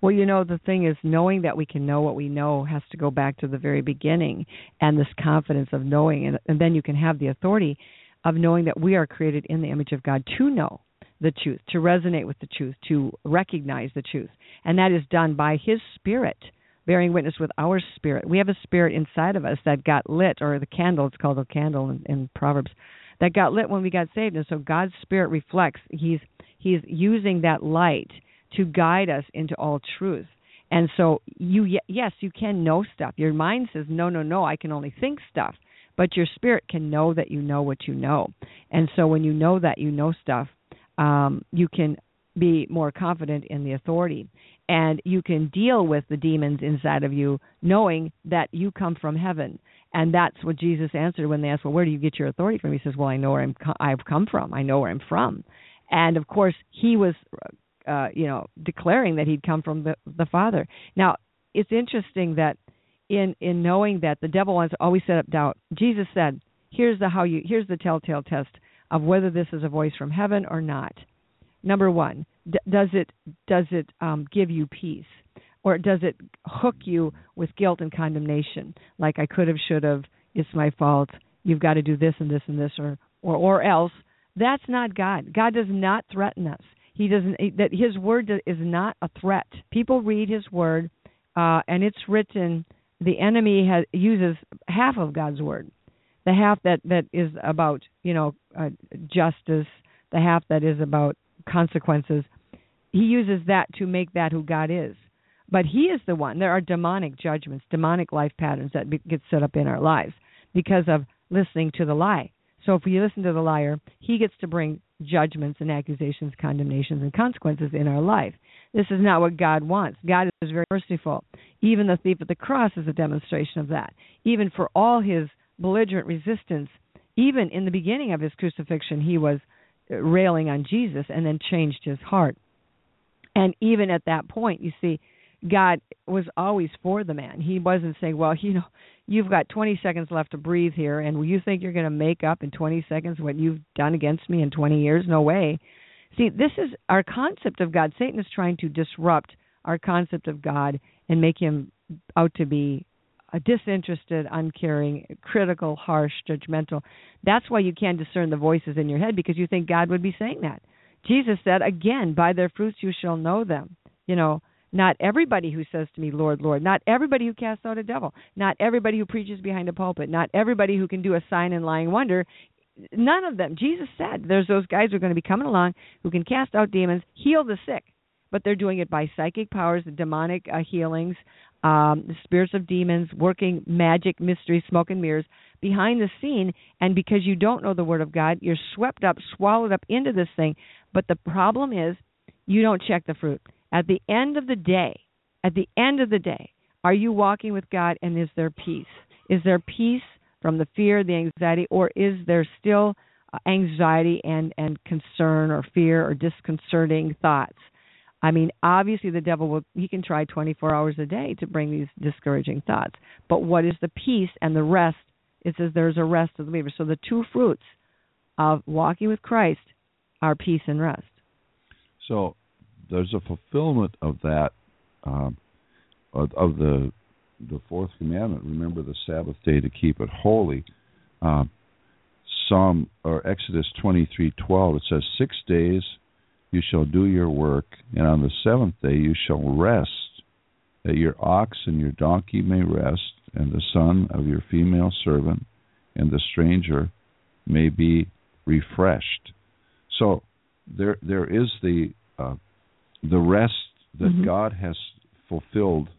Speaker 1: Well, you know, the thing is, knowing that we can know what we know has to go back to the very beginning and this confidence of knowing. And, and then you can have the authority of knowing that we are created in the image of God to know the truth, to resonate with the truth, to recognize the truth. And that is done by His Spirit, bearing witness with our spirit. We have a spirit inside of us that got lit, or the candle, it's called a candle in, in Proverbs, that got lit when we got saved. And so God's Spirit reflects, He's He's using that light to guide us into all truth. And so you yes, you can know stuff. Your mind says no, no, no, I can only think stuff. But your spirit can know that you know what you know. And so when you know that you know stuff, um, you can be more confident in the authority. And you can deal with the demons inside of you knowing that you come from heaven. And that's what Jesus answered when they asked, "Well, where do you get your authority from?" He says, "Well, I know where I'm co- I've come from. I know where I'm from." And of course, he was uh, you know, declaring that he'd come from the, the Father. Now, it's interesting that in in knowing that the devil wants to always set up doubt, Jesus said, "Here's the how you here's the telltale test of whether this is a voice from heaven or not. Number one, d- does it does it um, give you peace, or does it hook you with guilt and condemnation? Like I could have, should have, it's my fault. You've got to do this and this and this, or or or else." That's not God. God does not threaten us. He doesn't. That His word is not a threat. People read His word, uh, and it's written. The enemy has, uses half of God's word, the half that that is about you know uh, justice, the half that is about consequences. He uses that to make that who God is. But He is the one. There are demonic judgments, demonic life patterns that get set up in our lives because of listening to the lie. So if we listen to the liar, he gets to bring judgments and accusations, condemnations, and consequences in our life. This is not what God wants. God is very merciful. Even the thief at the cross is a demonstration of that. Even for all his belligerent resistance, even in the beginning of his crucifixion, he was railing on Jesus and then changed his heart. And even at that point, you see, God was always for the man. He wasn't saying, well, you know, you've got 20 seconds left to breathe here, and you think you're going to make up in 20 seconds what you've done against me in 20 years? No way. See, this is our concept of God. Satan is trying to disrupt our concept of God and make him out to be a disinterested, uncaring, critical, harsh, judgmental. That's why you can't discern the voices in your head because you think God would be saying that. Jesus said, again, by their fruits you shall know them. You know, not everybody who says to me, Lord, Lord, not everybody who casts out a devil, not everybody who preaches behind a pulpit, not everybody who can do a sign and lying wonder. None of them. Jesus said there's those guys who are going to be coming along who can cast out demons, heal the sick, but they're doing it by psychic powers, demonic uh, healings, um, the spirits of demons, working magic, mystery, smoke and mirrors behind the scene. And because you don't know the Word of God, you're swept up, swallowed up into this thing. But the problem is, you don't check the fruit. At the end of the day, at the end of the day, are you walking with God and is there peace? Is there peace from the fear, the anxiety, or is there still uh, anxiety and, and concern or fear or disconcerting thoughts? I mean, obviously the devil will he can try 24 hours a day to bring these discouraging thoughts. But what is the peace and the rest? It says there's a rest of the believer. So the two fruits of walking with Christ are peace and rest.
Speaker 2: So there's a fulfillment of that um, of, the the fourth commandment. Remember the Sabbath day to keep it holy. uh, Psalm or Exodus twenty three twelve. It says, Six days you shall do your work, and on the seventh day you shall rest, that your ox and your donkey may rest, and the son of your female servant and the stranger may be refreshed. So there there is the uh, the rest that
Speaker 1: Mhm.
Speaker 2: God has fulfilled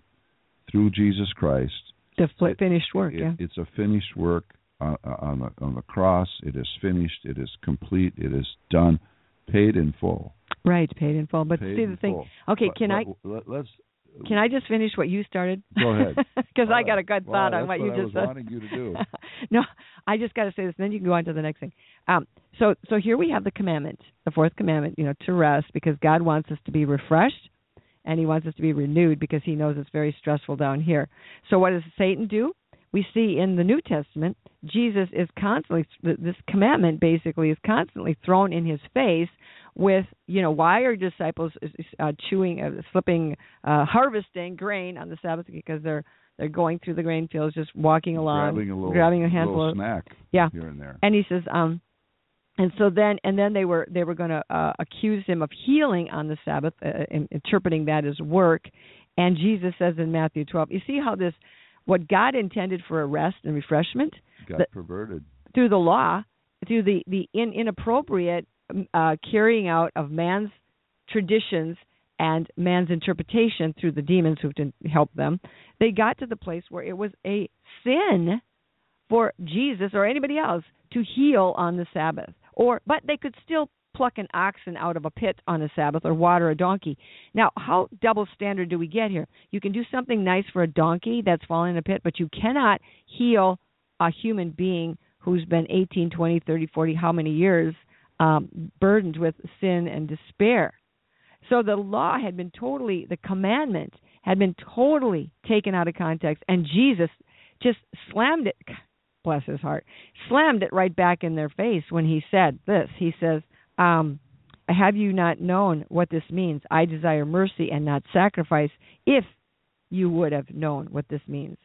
Speaker 2: through Jesus Christ.
Speaker 1: The finished work.
Speaker 2: It-
Speaker 1: yeah.
Speaker 2: It's a finished work on, on the on the cross. It is finished. It is complete. It is done, paid in full.
Speaker 1: Right, paid in full. But
Speaker 2: paid
Speaker 1: see the thing.
Speaker 2: full.
Speaker 1: Okay,
Speaker 2: But-
Speaker 1: can I
Speaker 2: but Let, let's.
Speaker 1: can I just finish what you started?
Speaker 2: Go ahead.
Speaker 1: Because I got a good
Speaker 2: Wow,
Speaker 1: thought on
Speaker 2: that's
Speaker 1: what, you
Speaker 2: I
Speaker 1: just said.
Speaker 2: wanting you to do.
Speaker 1: no, I just got to say this, and then you can go on to the next thing. Um, so, so here we have the commandment, the fourth commandment, you know, to rest, because God wants us to be refreshed, and He wants us to be renewed, because He knows it's very stressful down here. So, what does Satan do? We see in the New Testament, Jesus is constantly this commandment basically is constantly thrown in His face with, you know, why are disciples uh, chewing, uh, slipping, uh, harvesting grain on the Sabbath because they're they're going through the grain fields, just walking along,
Speaker 2: grabbing a little,
Speaker 1: grabbing a handful of
Speaker 2: snack.
Speaker 1: Yeah.
Speaker 2: Here and there.
Speaker 1: and he says um and so then and then they were they were going to uh, accuse him of healing on the sabbath uh, interpreting that as work and jesus says in matthew 12 you see how this what god intended for a rest and refreshment
Speaker 2: Got
Speaker 1: the-
Speaker 2: perverted.
Speaker 1: through the law through the the in, inappropriate um, uh, carrying out of man's traditions and man's interpretation through the demons who didn't help them they got to the place where it was a sin for Jesus or anybody else to heal on the Sabbath. Or but they could still pluck an oxen out of a pit on a Sabbath or water a donkey. Now, how double standard do we get here? You can do something nice for a donkey that's fallen in a pit, but you cannot heal a human being who's been 18, 20, 30, 40, how many years um, burdened with sin and despair. So the law had been totally, the commandment had been totally taken out of context, and Jesus just slammed it, bless his heart, slammed it right back in their face when he said this. He says, um, Have you not known what this means? I desire mercy and not sacrifice, if you would have known what this means,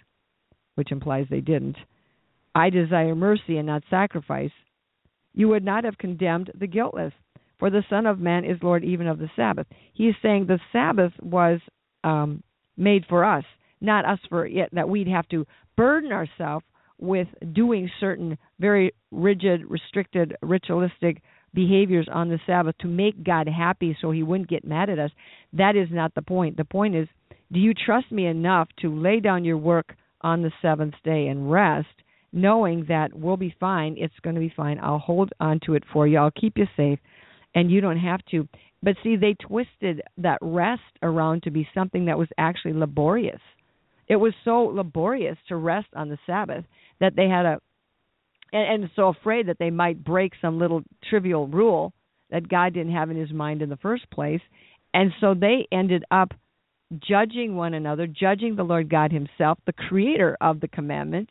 Speaker 1: which implies they didn't. I desire mercy and not sacrifice. You would not have condemned the guiltless, for the Son of Man is Lord even of the Sabbath. He is saying the Sabbath was um, made for us, not us for it, that we'd have to burden ourselves with doing certain very rigid, restricted, ritualistic behaviors on the Sabbath to make God happy so he wouldn't get mad at us. That is not the point. The point is, do you trust me enough to lay down your work on the seventh day and rest, knowing that we'll be fine, it's going to be fine. I'll hold on to it for you. I'll keep you safe and you don't have to. But see, they twisted that rest around to be something that was actually laborious. It was so laborious to rest on the Sabbath that they had a, and, and so afraid that they might break some little trivial rule that God didn't have in His mind in the first place, and so they ended up judging one another, judging the Lord God Himself, the Creator of the commandment,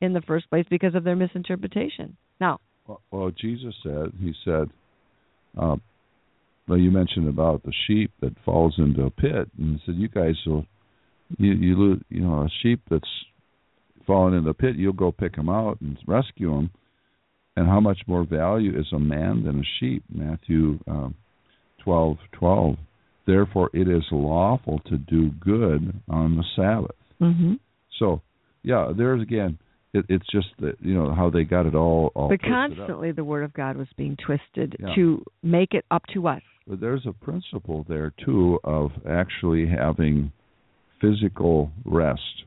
Speaker 1: in the first place because of their misinterpretation. Now,
Speaker 2: Well, Jesus said, He said, uh, well, you mentioned about the sheep that falls into a pit, and He said, you guys will, you you lose, you know, a sheep that's fallen in the pit, you'll go pick them out and rescue them. And how much more value is a man than a sheep? Matthew um, twelve twelve. Therefore, it is lawful to do good on the Sabbath.
Speaker 1: mm-hmm.
Speaker 2: So, yeah, there's again, it, it's just that you know how they got it all. all
Speaker 1: but constantly the Word of God was being twisted
Speaker 2: Yeah.
Speaker 1: to make it up to us.
Speaker 2: But there's a principle there too of actually having physical rest.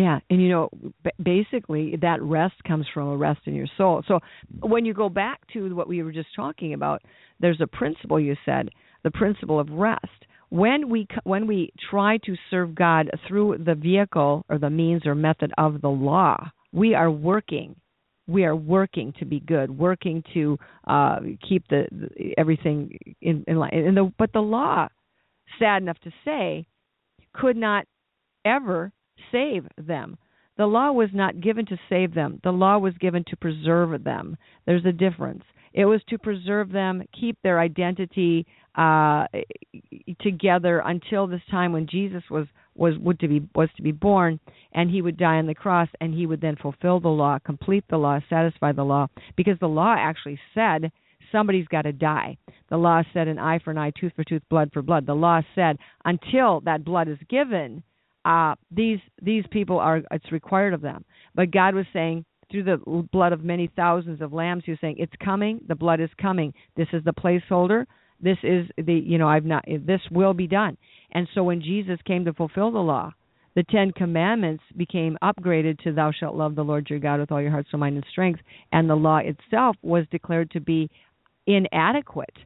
Speaker 1: Yeah, and you know, basically that rest comes from a rest in your soul. So when you go back to what we were just talking about, there's a principle you said, the principle of rest. When we when we try to serve God through the vehicle or the means or method of the law, we are working. We are working to be good, working to uh, keep the, the everything in, in line. And the, but the law, sad enough to say, could not ever save them. The law was not given to save them. The law was given to preserve them. There's a difference. It was to preserve them, keep their identity uh, together until this time when Jesus was was would to be was to be born and he would die on the cross and he would then fulfill the law complete the law satisfy the law because the law actually said somebody's got to die the law said an eye for an eye tooth for tooth blood for blood the law said until that blood is given uh these these people are it's required of them. But god was saying through the blood of many thousands of lambs he was saying it's coming. The blood is coming. This is the placeholder. This is the you know i've not this will be done. And so when jesus came to fulfill the law the ten commandments became upgraded to thou shalt love the lord your god with all your heart soul mind and strength. And the law itself was declared to be inadequate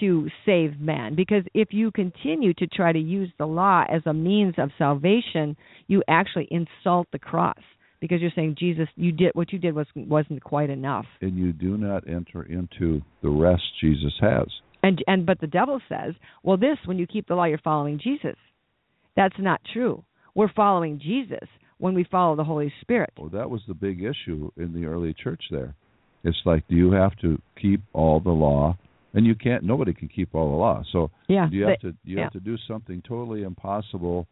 Speaker 1: to save man. Because if you continue to try to use the law as a means of salvation you actually insult the cross. Because you're saying Jesus you did what you did was wasn't quite enough.
Speaker 2: And you do not enter into the rest Jesus has.
Speaker 1: And and but the devil says well this when you keep the law you're following Jesus. That's not true. We're following Jesus when we follow the Holy Spirit.
Speaker 2: Well that was the big issue in the early church there. It's like do you have to keep all the law and you can't nobody can keep all the law. So
Speaker 1: yeah
Speaker 2: you have
Speaker 1: they,
Speaker 2: to you
Speaker 1: yeah.
Speaker 2: have to do something totally impossible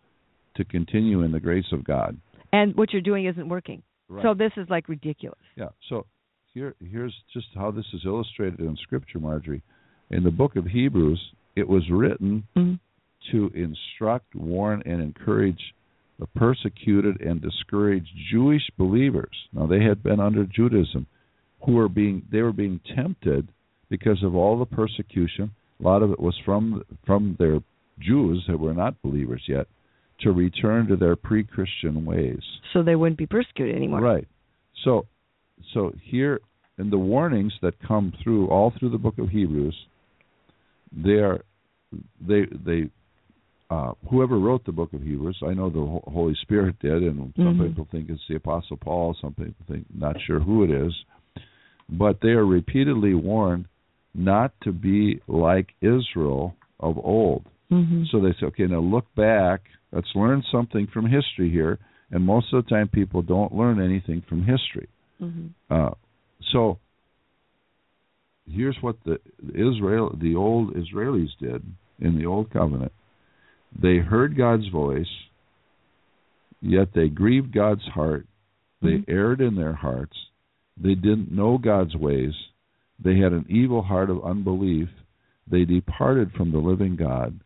Speaker 2: to continue in the grace of god.
Speaker 1: And what you're doing isn't working.
Speaker 2: Right.
Speaker 1: so this is like ridiculous.
Speaker 2: Yeah. So here here's just how this is illustrated in scripture marjorie. In the book of hebrews it was written
Speaker 1: mm-hmm.
Speaker 2: to instruct warn and encourage the persecuted and discouraged jewish believers. Now they had been under judaism who were being they were being tempted because of all the persecution. A lot of it was from from their Jews that were not believers yet to return to their pre-Christian ways.
Speaker 1: So they wouldn't be persecuted anymore.
Speaker 2: Right. So so here in the warnings that come through all through the book of Hebrews, they are they they uh, whoever wrote the book of Hebrews, I know the Holy Spirit did, and some
Speaker 1: mm-hmm.
Speaker 2: people think it's the Apostle Paul. Some people think not sure who it is, but they are repeatedly warned not to be like Israel of old.
Speaker 1: Mm-hmm.
Speaker 2: So they say, okay, now look back. Let's learn something from history here. And most of the time, people don't learn anything from history.
Speaker 1: Mm-hmm.
Speaker 2: Uh, so here's what the Israel, the old Israelis did in the old covenant. They heard God's voice, yet they grieved God's heart. They
Speaker 1: Mm-hmm.
Speaker 2: erred in their hearts. They didn't know God's ways. They had an evil heart of unbelief. They departed from the living God,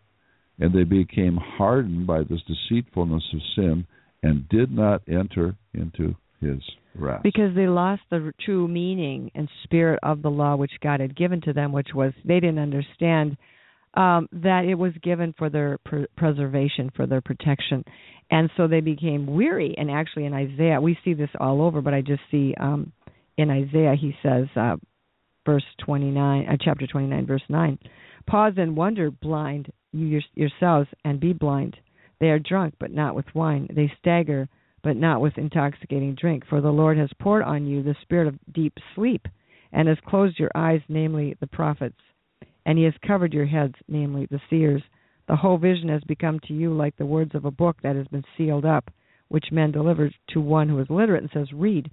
Speaker 2: and they became hardened by this deceitfulness of sin and did not enter into his rest.
Speaker 1: Because they lost the true meaning and spirit of the law which God had given to them, which was they didn't understand um, that it was given for their pr- preservation, for their protection. And so they became weary. And actually, in Isaiah, we see this all over, but I just see um, in Isaiah, he says, uh, verse 29, uh, chapter 29, verse 9, Pause and wonder, blind, you yourselves, and be blind. They are drunk, but not with wine. They stagger, but not with intoxicating drink. For the Lord has poured on you the spirit of deep sleep, and has closed your eyes, namely the prophets. And he has covered your heads, namely the seers. The whole vision has become to you like the words of a book that has been sealed up, which men deliver to one who is literate and says, "Read."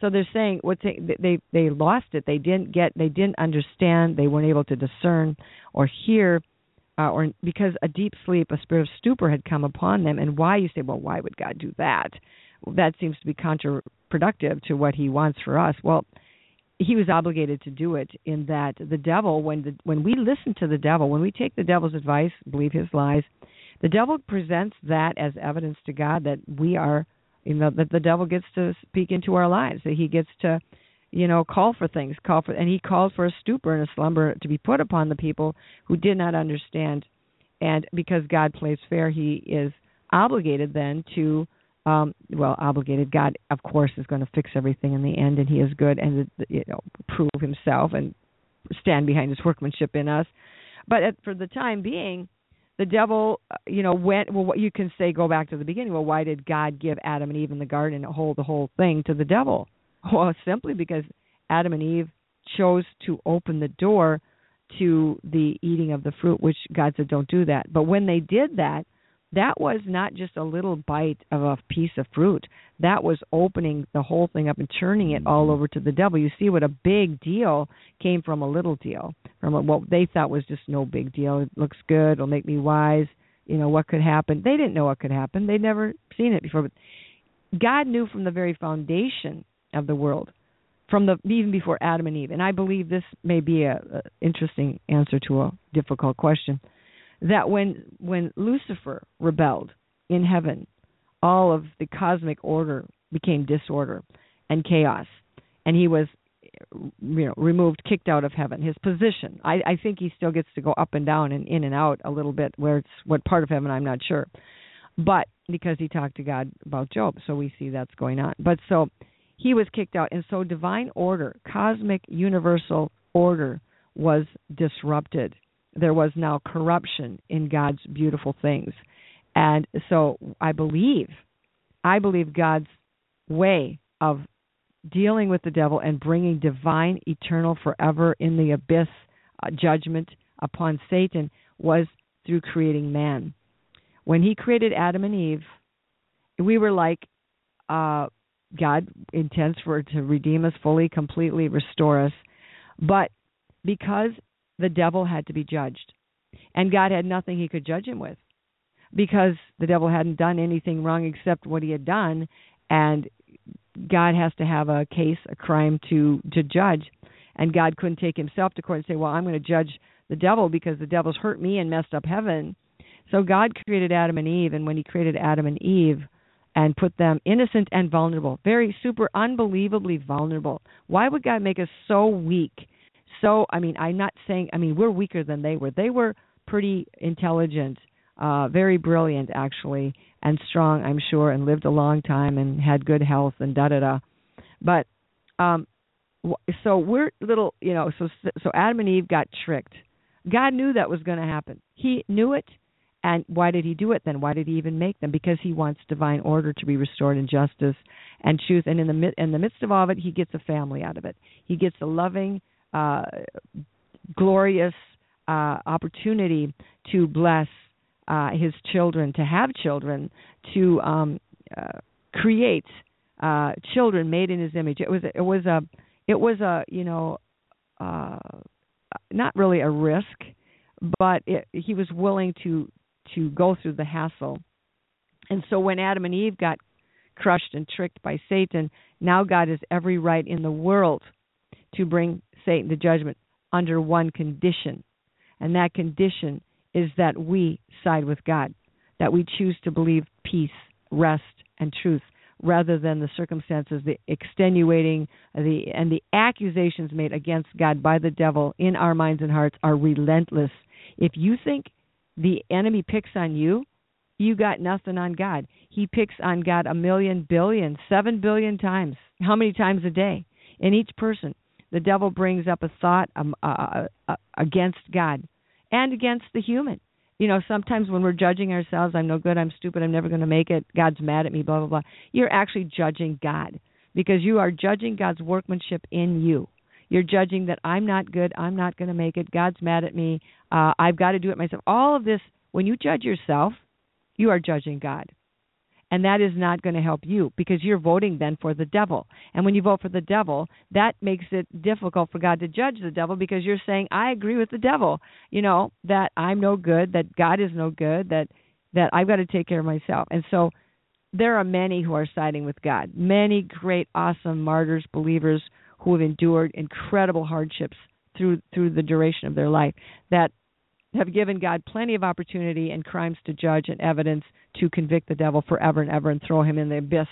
Speaker 1: So they're saying what they they they lost it. They didn't get. They didn't understand. They weren't able to discern or hear, uh, or because a deep sleep, a spirit of stupor had come upon them. And why you say, well, why would God do that? Well, that seems to be counterproductive to what He wants for us. Well, He was obligated to do it in that the devil, when the when we listen to the devil, when we take the devil's advice, believe his lies, the devil presents that as evidence to God that we are you know that the devil gets to speak into our lives that he gets to you know call for things call for and he called for a stupor and a slumber to be put upon the people who did not understand. And because god plays fair he is obligated then to um well obligated god of course is going to fix everything in the end and he is good and you know prove himself and stand behind his workmanship in us. But at, for the time being the devil, uh, you know, went. Well, what you can say, go back to the beginning. Well, why did God give Adam and Eve in the garden and hold the whole thing to the devil? Well, simply because Adam and Eve chose to open the door to the eating of the fruit, which God said, don't do that. But when they did that, that was not just a little bite of a piece of fruit. That was opening the whole thing up and turning it all mm-hmm. over to the devil. You see what a big deal came from a little deal, from what they thought was just no big deal. It looks good, it'll make me wise. you know what could happen. They didn't know what could happen. They'd never seen it before. But God knew from the very foundation of the world, from the even before Adam and Eve. And I believe this may be a, a interesting answer to a difficult question. That when when Lucifer rebelled in heaven, all of the cosmic order became disorder and chaos, and he was you know removed kicked out of heaven. His position i i think he still gets to go up and down and in and out a little bit where it's what part of heaven i'm not sure. But because he talked to god about job so we see that's going on. But so he was kicked out. And so divine order cosmic universal order was disrupted there was now corruption in god's beautiful things and so i believe i believe god's way of dealing with the devil and bringing divine, eternal, forever in the abyss uh, judgment upon Satan was through creating man. When he created Adam and Eve, we were like uh, God intends for to redeem us fully, completely, restore us. But because the devil had to be judged, and God had nothing he could judge him with, because the devil hadn't done anything wrong except what he had done, and God has to have a case, a crime to to judge, and God couldn't take himself to court and say, "Well, I'm going to judge the devil because the devil's hurt me and messed up heaven." So God created Adam and Eve, and when He created Adam and Eve and put them innocent and vulnerable, very super unbelievably vulnerable. Why would God make us so weak? So, I mean, I'm not saying, I mean, we're weaker than they were. They were pretty intelligent, uh, very brilliant actually, and strong, I'm sure, and lived a long time and had good health and da da da. But um so we're little, you know, so so Adam and Eve got tricked. God knew that was going to happen. He knew it, and why did he do it then? Why did he even make them? Because he wants divine order to be restored and justice and truth. And in the in the midst of all of it, he gets a family out of it. He gets a loving, uh, glorious uh, opportunity to bless uh, his children to have children to um, uh, create uh, children made in his image. It was it was a it was a you know uh, not really a risk, but it, he was willing to to go through the hassle. And so when Adam and Eve got crushed and tricked by Satan, now God has every right in the world to bring Satan to judgment under one condition. And that condition is that we side with God, that we choose to believe peace, rest, and truth rather than the circumstances, the extenuating, the and the accusations made against God by the devil in our minds and hearts are relentless. If you think the enemy picks on you, you got nothing on God. He picks on God a million, billion, seven billion times. How many times a day? In each person, the devil brings up a thought um, uh, uh, against God and against the human. You know, sometimes when we're judging ourselves, I'm no good, I'm stupid, I'm never going to make it, God's mad at me, blah, blah, blah. You're actually judging God because you are judging God's workmanship in you. You're judging that I'm not good, I'm not going to make it, God's mad at me, uh, I've got to do it myself. All of this, when you judge yourself, you are judging God and that is not going to help you because you're voting then for the devil. And when you vote for the devil, that makes it difficult for God to judge the devil because you're saying I agree with the devil, you know, that I'm no good, that God is no good, that that I've got to take care of myself. And so there are many who are siding with God. Many great awesome martyrs, believers who have endured incredible hardships through through the duration of their life that have given God plenty of opportunity and crimes to judge and evidence to convict the devil forever and ever and throw him in the abyss.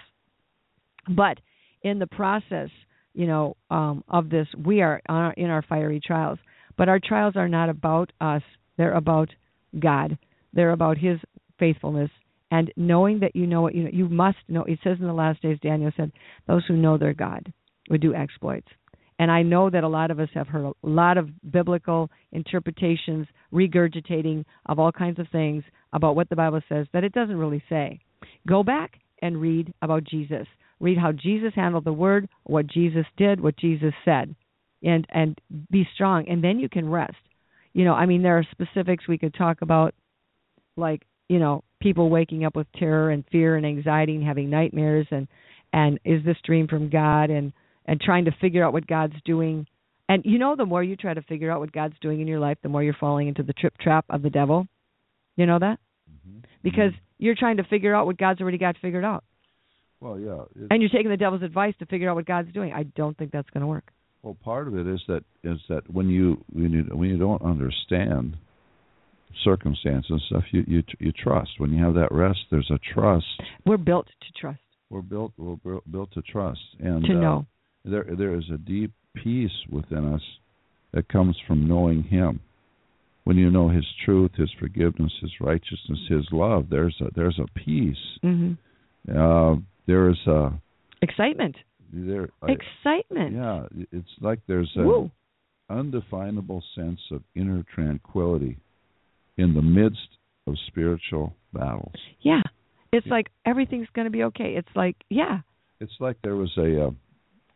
Speaker 1: But in the process, you know, um, of this, we are in our fiery trials. But our trials are not about us; they're about God. They're about His faithfulness and knowing that you know what you know. You must know. It says in the last days, Daniel said, "Those who know their God would do exploits." And I know that a lot of us have heard a lot of biblical interpretations, regurgitating of all kinds of things about what the Bible says that it doesn't really say. Go back and read about Jesus. Read how Jesus handled the word, what Jesus did, what Jesus said, and and be strong. And then you can rest. You know, I mean, there are specifics we could talk about, like you know, people waking up with terror and fear and anxiety and having nightmares and and is this dream from God and and trying to figure out what God's doing. And you know, the more you try to figure out what God's doing in your life, the more you're falling into the trip trap of the devil. You know that? because you're trying to figure out what God's already got figured out,
Speaker 2: Well, yeah.
Speaker 1: and you're taking the devil's advice to figure out what God's doing. I don't think that's going to work.
Speaker 2: Well, part of it is that is that when you when you when you don't understand circumstances and stuff, you you you trust. When you have that rest, there's a trust.
Speaker 1: We're built to trust,
Speaker 2: We're built we're built- built to trust, and
Speaker 1: to
Speaker 2: uh,
Speaker 1: know.
Speaker 2: There there is a deep peace within us that comes from knowing Him. When you know His truth, His forgiveness, His righteousness, His love, there's a there's a peace.
Speaker 1: hmm
Speaker 2: Uh, there is a
Speaker 1: Excitement,
Speaker 2: there. I-
Speaker 1: excitement.
Speaker 2: yeah, it's like there's a
Speaker 1: Woo.
Speaker 2: undefinable sense of inner tranquility in the midst of spiritual battles.
Speaker 1: Yeah. It's
Speaker 2: Yeah.
Speaker 1: like everything's going to be okay. It's like, yeah.
Speaker 2: It's like there was a uh,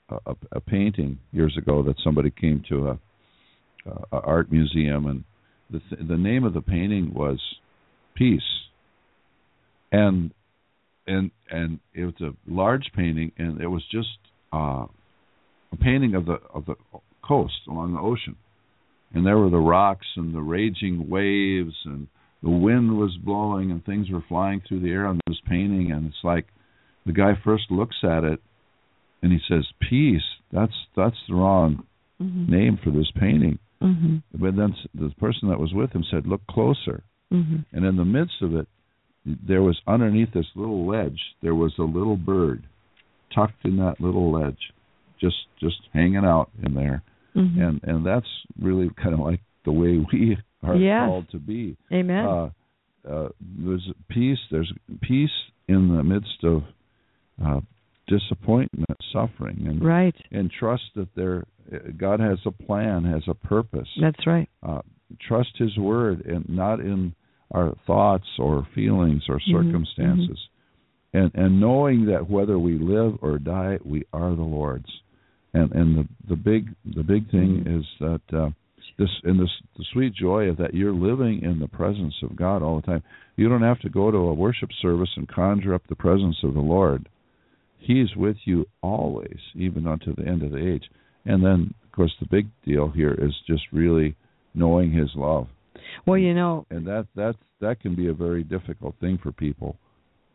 Speaker 2: a, a painting years ago that somebody came to a, a art museum and the th- the name of the painting was Peace. And and and it was a large painting and it was just uh a painting of the of the coast along the ocean. And there were the rocks and the raging waves and the wind was blowing and things were flying through the air on this painting and it's like the guy first looks at it and he says peace that's that's the wrong
Speaker 1: Mhm.
Speaker 2: name for this painting
Speaker 1: Mhm.
Speaker 2: but then the person that was with him said look closer
Speaker 1: Mhm.
Speaker 2: and in the midst of it there was underneath this little ledge there was a little bird tucked in that little ledge just just hanging out in there
Speaker 1: Mhm.
Speaker 2: and and that's really kind of like the way we are
Speaker 1: Yes.
Speaker 2: called to be
Speaker 1: Amen.
Speaker 2: uh, uh, there's peace. There's peace in the midst of uh, disappointment, suffering, and
Speaker 1: right.
Speaker 2: and trust that there God has a plan, has a purpose.
Speaker 1: That's right.
Speaker 2: Uh, trust His word, and not in our thoughts or feelings or
Speaker 1: Mhm,
Speaker 2: circumstances. And and knowing that whether we live or die, we are the Lord's. And and the the big the big thing
Speaker 1: Mhm.
Speaker 2: is that uh, this and this the sweet joy of that you're living in the presence of God all the time. You don't have to go to a worship service and conjure up the presence of the Lord. He's with you always, even unto the end of the age. And then, of course, the big deal here is just really knowing His love,
Speaker 1: Well, you know,
Speaker 2: and that that that can be a very difficult thing for people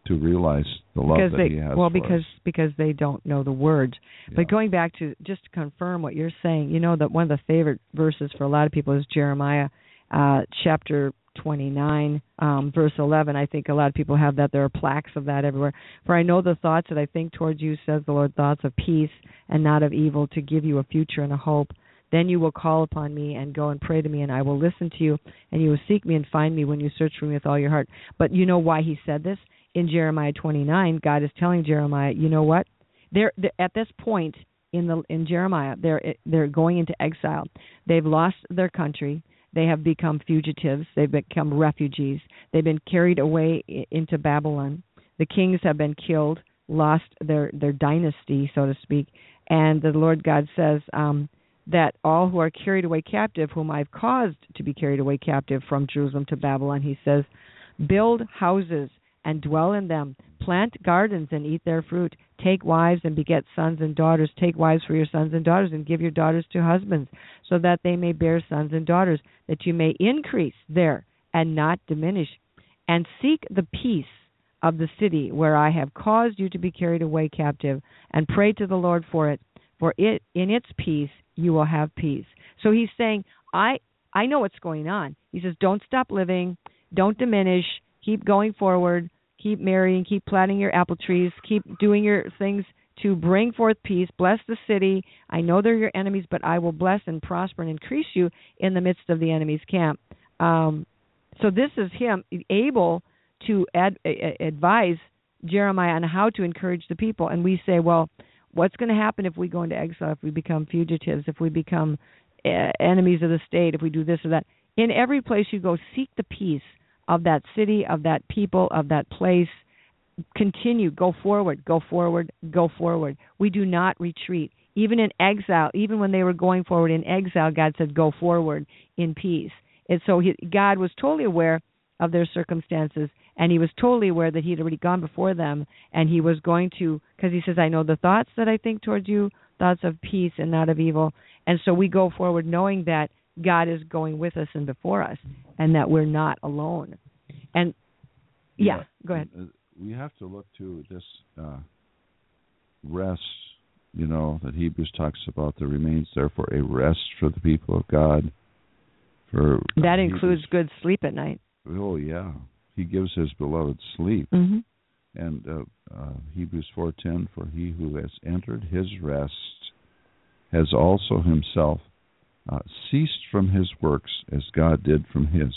Speaker 2: to realize the love that
Speaker 1: they
Speaker 2: He has.
Speaker 1: well
Speaker 2: for
Speaker 1: because
Speaker 2: us.
Speaker 1: because they don't know the words.
Speaker 2: Yeah.
Speaker 1: But going back to just to confirm what you're saying, you know that one of the favorite verses for a lot of people is Jeremiah uh chapter 29 um verse 11. I think a lot of people have that there are plaques of that everywhere. For I know the thoughts that I think towards you says the Lord thoughts of peace and not of evil to give you a future and a hope. Then you will call upon me and go and pray to me, and I will listen to you, and you will seek me and find me when you search for me with all your heart. But you know why he said this? In Jeremiah 29, God is telling Jeremiah, you know what? They're at this point in the in Jeremiah, they're they're going into exile. They've lost their country. They have become fugitives. They've become refugees. They've been carried away into Babylon. The kings have been killed, lost their their dynasty, so to speak. And the Lord God says um, that all who are carried away captive, whom I've caused to be carried away captive from Jerusalem to Babylon, He says, build houses and dwell in them. Plant gardens and eat their fruit. Take wives and beget sons and daughters. Take wives for your sons and daughters, and give your daughters to husbands, so that they may bear sons and daughters, that you may increase there and not diminish. And seek the peace of the city where I have caused you to be carried away captive, and pray to the Lord for it. For it in its peace you will have peace. So he's saying, I I know what's going on. He says, Don't stop living, don't diminish, keep going forward, keep marrying, keep planting your apple trees, keep doing your things to bring forth peace. Bless the city. I know they're your enemies, but I will bless and prosper and increase you in the midst of the enemy's camp. Um, so this is him able to ad, advise Jeremiah on how to encourage the people. And we say, well, what's going to happen if we go into exile, if we become fugitives, if we become uh, enemies of the state, if we do this or that? In every place you go, seek the peace of that city, of that people, of that place. Continue, go forward, go forward, go forward. We do not retreat. Even in exile, even when they were going forward in exile, God said, go forward in peace. And so he, God was totally aware of their circumstances, and he was totally aware that he had already gone before them, and he was going to, because he says, I know the thoughts that I think towards you, thoughts of peace and not of evil. And so we go forward knowing that God is going with us and before us, and that we're not alone. And Yeah, go ahead.
Speaker 2: Uh, We have to look to this uh, rest, you know, that Hebrews talks about. There remains therefore a rest for the people of God. For
Speaker 1: That
Speaker 2: uh,
Speaker 1: includes
Speaker 2: Hebrews-
Speaker 1: good sleep at night.
Speaker 2: Oh yeah, He gives His beloved sleep.
Speaker 1: hmm
Speaker 2: And uh, uh, Hebrews four ten, for he who has entered his rest has also himself uh, ceased from his works as God did from His.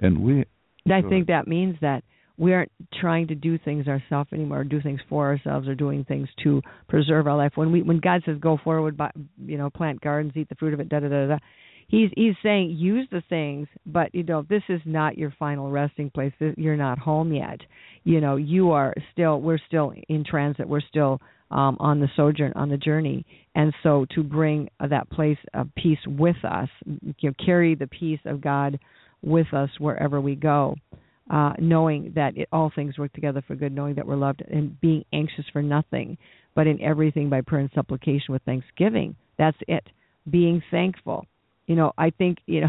Speaker 2: And we,
Speaker 1: I think that means that we aren't trying to do things ourselves anymore, or do things for ourselves, or doing things to preserve our life. When we, when God says, "Go forward, by, you know, plant gardens, eat the fruit of it," da da da da. He's he's saying use the things, but you know this is not your final resting place. This- You're not home yet. You know you are still. We're still in transit. We're still um, on the sojourn, on the journey, and so to bring uh, that place of peace with us, you know, carry the peace of God with us wherever we go, uh, knowing that it, all things work together for good, knowing that we're loved, and being anxious for nothing, but in everything by prayer and supplication with thanksgiving. That's it. Being thankful. You know, I think you know.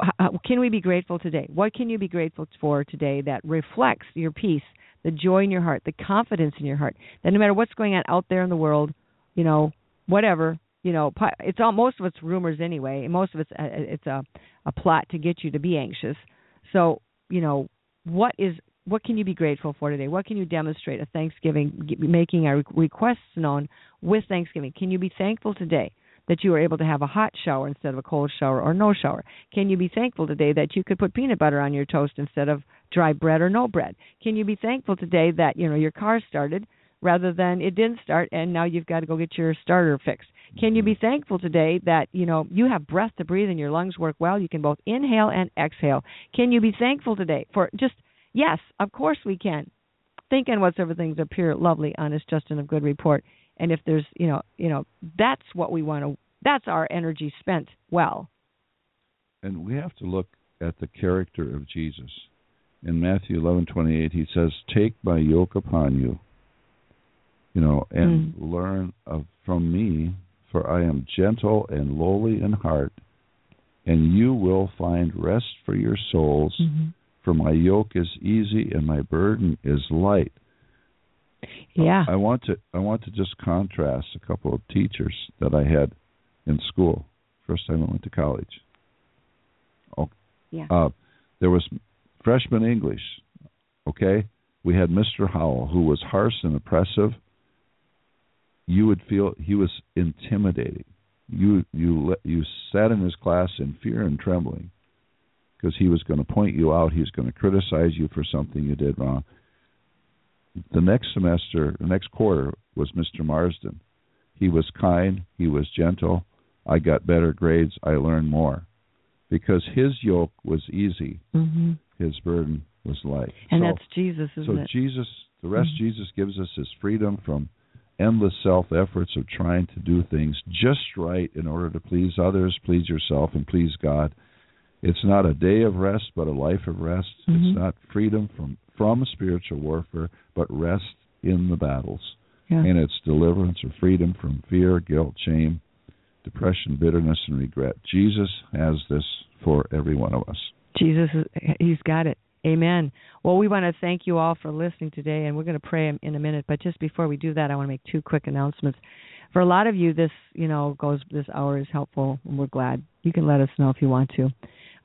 Speaker 1: Can we be grateful today? What can you be grateful for today that reflects your peace, the joy in your heart, the confidence in your heart? That no matter what's going on out there in the world, you know, whatever, you know, it's all most of it's rumors anyway, and most of it's uh, it's a a plot to get you to be anxious. So, you know, what is what can you be grateful for today? What can you demonstrate a Thanksgiving, making our requests known with Thanksgiving? Can you be thankful today that you were able to have a hot shower instead of a cold shower or no shower? Can you be thankful today that you could put peanut butter on your toast instead of dry bread or no bread? Can you be thankful today that you know your car started rather than it didn't start and now you've got to go get your starter fixed? Can you be mm-hmm. thankful today that you know you have breath to breathe and your lungs work well? You can both inhale and exhale. Can you be thankful today for just yes, of course we can. Think on whatsoever things pure, lovely, honest, just, and of good report. And if there's you know you know that's what we want to. That's our energy spent well.
Speaker 2: and we have to look at the character of Jesus. In Matthew eleven twenty eight, he says, "Take my yoke upon you, you know, and learn of from me, for I am gentle and lowly in heart, and you will find rest for your souls. For my yoke is easy and my burden is light."
Speaker 1: Yeah.
Speaker 2: I want to I want to just contrast a couple of teachers that I had in school. First time I went to college. Oh,
Speaker 1: Yeah.
Speaker 2: uh, there was freshman English. Okay, we had Mr. Howell, who was harsh and oppressive. You would feel he was intimidating. You you you sat in his class in fear and trembling because he was going to point you out. He was going to criticize you for something you did wrong. The next semester, the next quarter, was Mr. Marsden. He was kind. He was gentle. I got better grades. I learned more because his yoke was easy.
Speaker 1: hmm
Speaker 2: His burden was like.
Speaker 1: And
Speaker 2: so,
Speaker 1: that's Jesus, isn't
Speaker 2: so
Speaker 1: it?
Speaker 2: Jesus, the rest
Speaker 1: Mhm.
Speaker 2: Jesus gives us is freedom from endless self efforts of trying to do things just right in order to please others, please yourself, and please God. It's not a day of rest, but a life of rest.
Speaker 1: Mhm.
Speaker 2: It's not freedom from from spiritual warfare, but rest in the battles.
Speaker 1: yeah.
Speaker 2: And it's deliverance or freedom from fear, guilt, shame, depression, bitterness, and regret. Jesus has this for every one of us.
Speaker 1: Jesus, He's got it. Amen. Well, we want to thank you all for listening today, and we're going to pray in- a minute. But just before we do that, I want to make two quick announcements. For a lot of you, this you know goes this hour is helpful, and we're glad. You can let us know if you want to.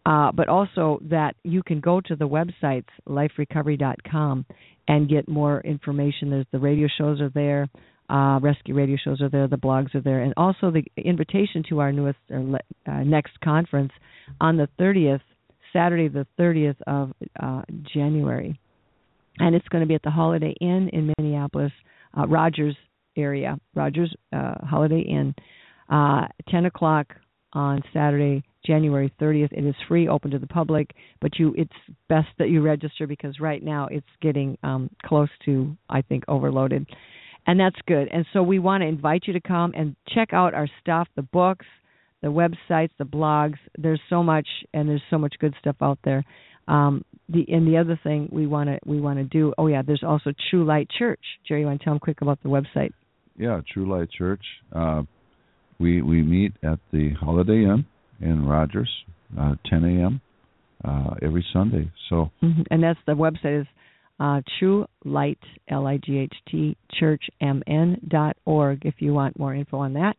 Speaker 1: Uh, but also that you can go to the websites liferecovery.com and get more information. There's the radio shows are there, uh, rescue radio shows are there, the blogs are there, and also the invitation to our newest or uh, next conference on the 30th, Saturday the 30th of uh, January, and it's going to be at the Holiday Inn in Minneapolis, uh, Rogers area, Rogers uh, Holiday Inn, uh, 10 o'clock on Saturday, January 30th. It is free, open to the public, but you it's best that you register because right now it's getting um, close to I think overloaded, and that's good. And so we want to invite you to come and check out our stuff, the books, the websites, the blogs. There's so much, and there's so much good stuff out there. Um, the and the other thing we want to we want to do. Oh yeah, there's also True Light Church. Jerry, you want to tell them quick about the website?
Speaker 2: Yeah, True Light Church. Uh, we we meet at the Holiday Inn in Rogers, uh, 10 a.m. Uh, every Sunday. So
Speaker 1: hmm And that's the website is uh, True Light, L I G H T, churchmn dot org if you want more info on that.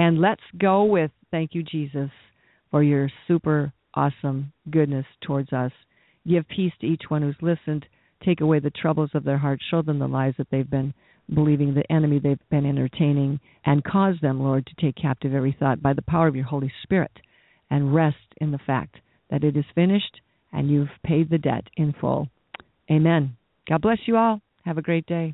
Speaker 1: And let's go with thank you, Jesus, for your super awesome goodness towards us. Give peace to each one who's listened. Take away the troubles of their hearts. Show them the lies that they've been believing, the enemy they've been entertaining, and cause them, Lord, to take captive every thought by the power of your Holy Spirit and rest in the fact that it is finished and you've paid the debt in full. Amen. God bless you all. Have a great day.